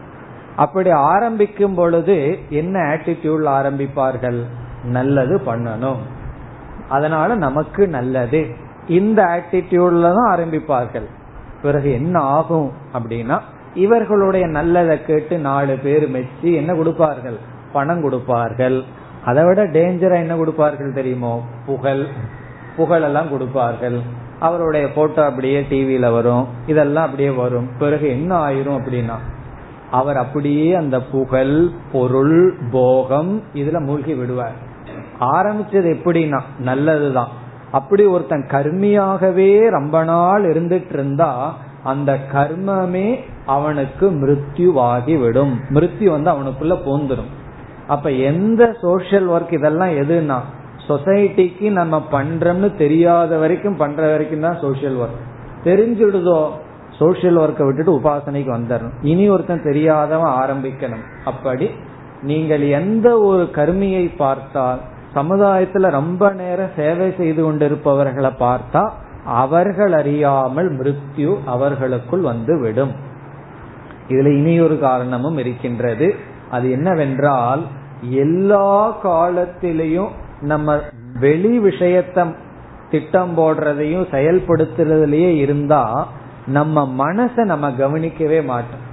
[SPEAKER 1] அப்படி ஆரம்பிக்கும் பொழுது என்ன ஆட்டிடியூட்ல ஆரம்பிப்பார்கள்? நல்லது பண்ணணும். அதனால நமக்கு நல்லது. இந்த ஆட்டிடியூட்ல தான் ஆரம்பிப்பார்கள். பிறகு என்ன ஆகும் அப்படின்னா இவர்களுடைய நல்லதை கேட்டு நாலு பேர் மெச்சி என்ன கொடுப்பார்கள்? பணம் கொடுப்பார்கள். அதை விட டேஞ்சரா என்ன கொடுப்பார்கள் தெரியுமோ? புகழ். புகழெல்லாம் கொடுப்பார்கள். அவருடைய போட்டோ அப்படியே டிவியில வரும். இதெல்லாம் அப்படியே வரும். பிறகு என்ன ஆயிரும் அப்படின்னா அவர் அப்படியே அந்த புகழ் பொருள் போகம் இதுல மூழ்கி விடுவார். ஆரம்பிச்சது எப்படின்னா நல்லதுதான். அப்படி ஒருத்தன் கர்மியாகவே ரொம்ப நாள் இருந்துட்டு இருந்தா அந்த கர்மமே அவனுக்கு மிருத்யுவாகி விடும் மிருத்யு வந்து அவனுக்குள்ள போந்துடும் அப்ப எந்த சோசியல் ஒர்க் இதெல்லாம் எதுனா சொசைட்டிக்கு நம்ம பண்றோம்னு தெரியாத வரைக்கும் பண்ற வரைக்கும் தான் சோசியல் ஒர்க் தெரிஞ்சுடுதோ சோசியல் ஒர்க்கை விட்டுட்டு உபாசனைக்கு வந்துடணும் இனி ஒருத்தன் தெரியாதவன் ஆரம்பிக்கணும். அப்படி நீங்கள் எந்த ஒரு கருமியை பார்த்தால் சமுதாயத்துல ரொம்ப நேரம் சேவை செய்து கொண்டிருப்பவர்களை பார்த்தா அவர்கள் அறியாமல் மிருத்யு அவர்களுக்குள் வந்து விடும். இதுல இனி ஒரு காரணமும் இருக்கின்றது. அது என்னவென்றால் எல்லா காலத்திலையும் நம்ம வெளி விஷயத்த திட்டம் போடுறதையும் செயல்படுத்துறதுலயே இருந்தா நம்ம மனசை நம்ம கவனிக்கவே மாட்டோம்.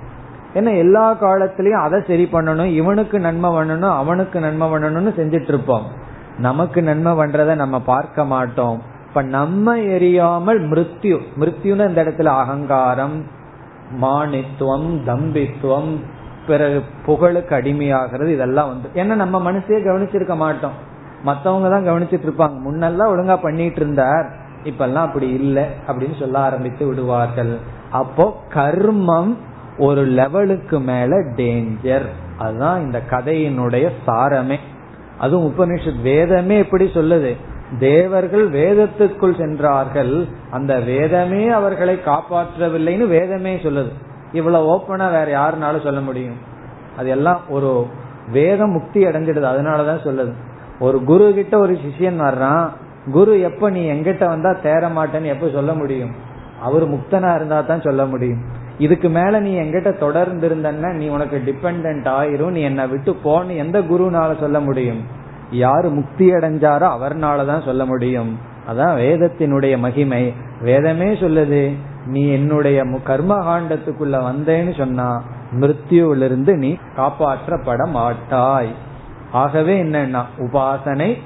[SPEAKER 1] ஏன்னா எல்லா காலத்திலயும் அதை சரி பண்ணணும் இவனுக்கு நன்மை பண்ணணும் அவனுக்கு நன்மை பண்ணணும்னு செஞ்சிட்டு இருப்போம். நமக்கு நன்மை பண்றத நம்ம பார்க்க மாட்டோம். இப்ப நம்ம எரியாமல் மிருத்யு மிருத்யுன்னு இந்த இடத்துல அகங்காரம் மானித்துவம் தம்பித்துவம் பிறகு புகழுக்கு அடிமையாகிறது இதெல்லாம் வந்து ஏன்னா நம்ம மனசே கவனிச்சிருக்க மாட்டோம். மத்தவங்க தான் கவனிச்சிட்டு இருப்பாங்க. முன்னெல்லாம் ஒழுங்கா பண்ணிட்டு இருந்தார். இப்பெல்லாம் அப்படி இல்லை அப்படின்னு சொல்ல ஆரம்பித்து விடுவார்கள். அப்போ கர்மம் ஒரு லெவலுக்கு மேல டேஞ்சர் அதுதான் இந்த கதையினுடைய சாரமே. அதுவும் உபனிஷத் வேதமே எப்படி சொல்லுது? தேவர்கள் வேதத்துக்குள் சென்றார்கள். அந்த வேதமே அவர்களை காப்பாற்றவில்லைன்னு வேதமே சொல்லுது. இவ்வளவு ஓப்பனா வேற யாருனாலும் சொல்ல முடியும். அது எல்லாம் ஒரு வேதம் முக்தி அடைஞ்சிடுது. அதனாலதான் சொல்லுது. ஒரு குரு கிட்ட ஒரு சிஷியன் வர்றான். குரு எப்ப நீ எங்கிட்ட வந்தா தேர மாட்டேன்னு எப்ப சொல்ல முடியும்? அவர் முக்தனா இருந்தா தான் சொல்ல முடியும். இதுக்கு மேல நீ எங்கிட்ட தொடர்ந்து இருந்தன்னா நீ உனக்கு டிபெண்ட் ஆயிரும். நீ என்னை விட்டு போன்னு எந்த குருனால சொல்ல முடியும்? யாரு முக்தி அடைஞ்சாரோ அவர்னாலதான் சொல்ல முடியும். அதான் வேதத்தினுடைய மகிமை. வேதமே சொல்லுது நீ என்னுடைய கர்மகாண்டத்துக்குள்ள வந்தேன்னு சொன்னா மிருத்யுவிலிருந்து நீ காப்பாற்றப்பட மாட்டாய். ஆகவே என்னன்னா உபாசனை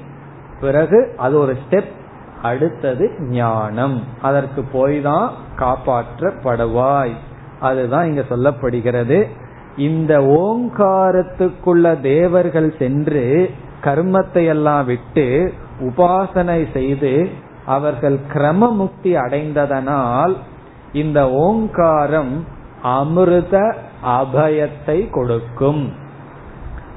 [SPEAKER 1] பிறகு அது ஒரு ஸ்டெப் அடுத்தது ஞானம். அதற்கு போய் தான் காப்பாற்றப்படுவாய். அதுதான் இங்க சொல்லப்படுகிறது. இந்த ஓங்காரத்துக்குள்ள தேவர்கள் சென்று கர்மத்தை எல்லாம் விட்டு உபாசனை செய்து அவர்கள் கிரம முக்தி அடைந்ததனால் இந்த ஓங்காரம் அமிர்த அபயத்தை கொடுக்கும்.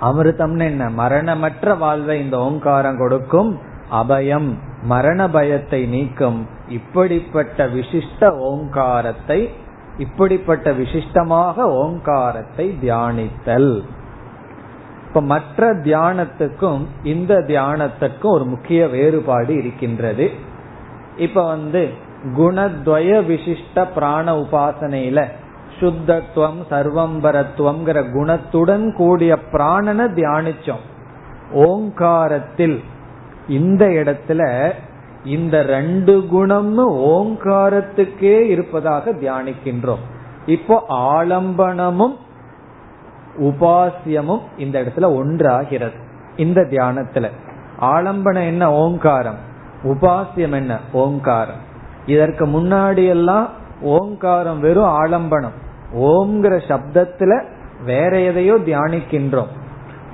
[SPEAKER 1] அமிர்தம்னு என்ன? மரணமற்ற வாழ்வை இந்த ஓங்காரம் கொடுக்கும். அபயம் மரண பயத்தை நீக்கும். இப்படிப்பட்ட விசிஷ்ட ஓங்காரத்தை இப்படிப்பட்ட விசிஷ்டமாக ஓங்காரத்தை தியானித்தல். இப்ப மற்ற தியானத்துக்கும் இந்த தியானத்துக்கும் ஒரு முக்கிய வேறுபாடு இருக்கின்றது. இப்ப வந்து குணத்வய விசிஷ்ட பிராண உபாசனையில சுத்தத்துவம் சர்வம்பரத்துவம்ங்கிற குணத்துடன் கூடிய பிராணனை தியானிச்சோம். ஓங்காரத்தில் இந்த இடத்துல இந்த ரெண்டு குணம்னு ஓங்காரத்துக்கே இருப்பதாக தியானிக்கின்றோம். இப்போ ஆலம்பனமும் உபாசியமும் இந்த இடத்துல ஒன்றாகிறது. இந்த தியானத்துல. ஆலம்பனம் என்ன? ஓங்காரம். உபாசியம் என்ன? ஓங்காரம். இதற்கு முன்னாடி எல்லாம் ஓங்காரம் வெறும் ஆலம்பனம். ஓம்ங்கிற சப்தத்துல வேற எதையோ தியானிக்கின்றோம்.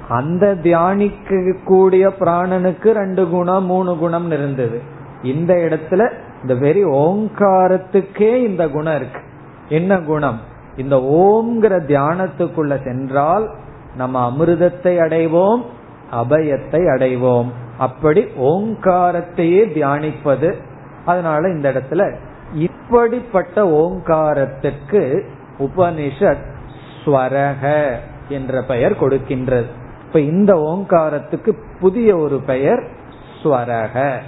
[SPEAKER 1] அந்த தியானிக்க கூடிய பிராணனுக்கு ரெண்டு குணம் மூணு குணம் இருந்தது. இந்த இடத்துல இந்த வெறி ஓங்காரத்துக்கே இந்த குணம் இருக்கு. என்ன குணம்? இந்த ஓம்ங்கிற தியானத்துக்குள்ள சென்றால் நம்ம அமிர்தத்தை அடைவோம் அபயத்தை அடைவோம். அப்படி ஓங்காரத்தையே தியானிப்பது. அதனால இந்த இடத்துல இப்படிப்பட்ட ஓங்காரத்திற்கு உபனிஷத் ஸ்வரக என்ற பெயர் கொடுக்கின்றது. இப்ப இந்த ஓங்காரத்துக்கு புதிய ஒரு பெயர் ஸ்வரக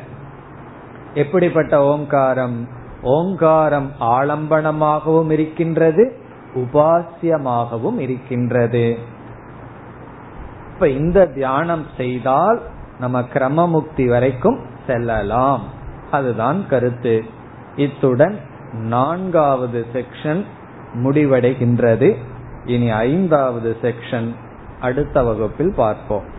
[SPEAKER 1] எப்படிப்பட்ட ஓங்காரம்? ஓங்காரம் ஆலம்பனமாகவும் இருக்கின்றது உபாசியமாகவும் இருக்கின்றது. இப்ப இந்த தியானம் செய்தால் நம்ம கிரமமுக்தி வரைக்கும் செல்லலாம். அதுதான் கருத்து. இத்துடன் நான்காவது செக்ஷன் முடிவடைகின்றது. இனி ஐந்தாவது செக்ஷன் அடுத்த வகுப்பில் பார்ப்போம்.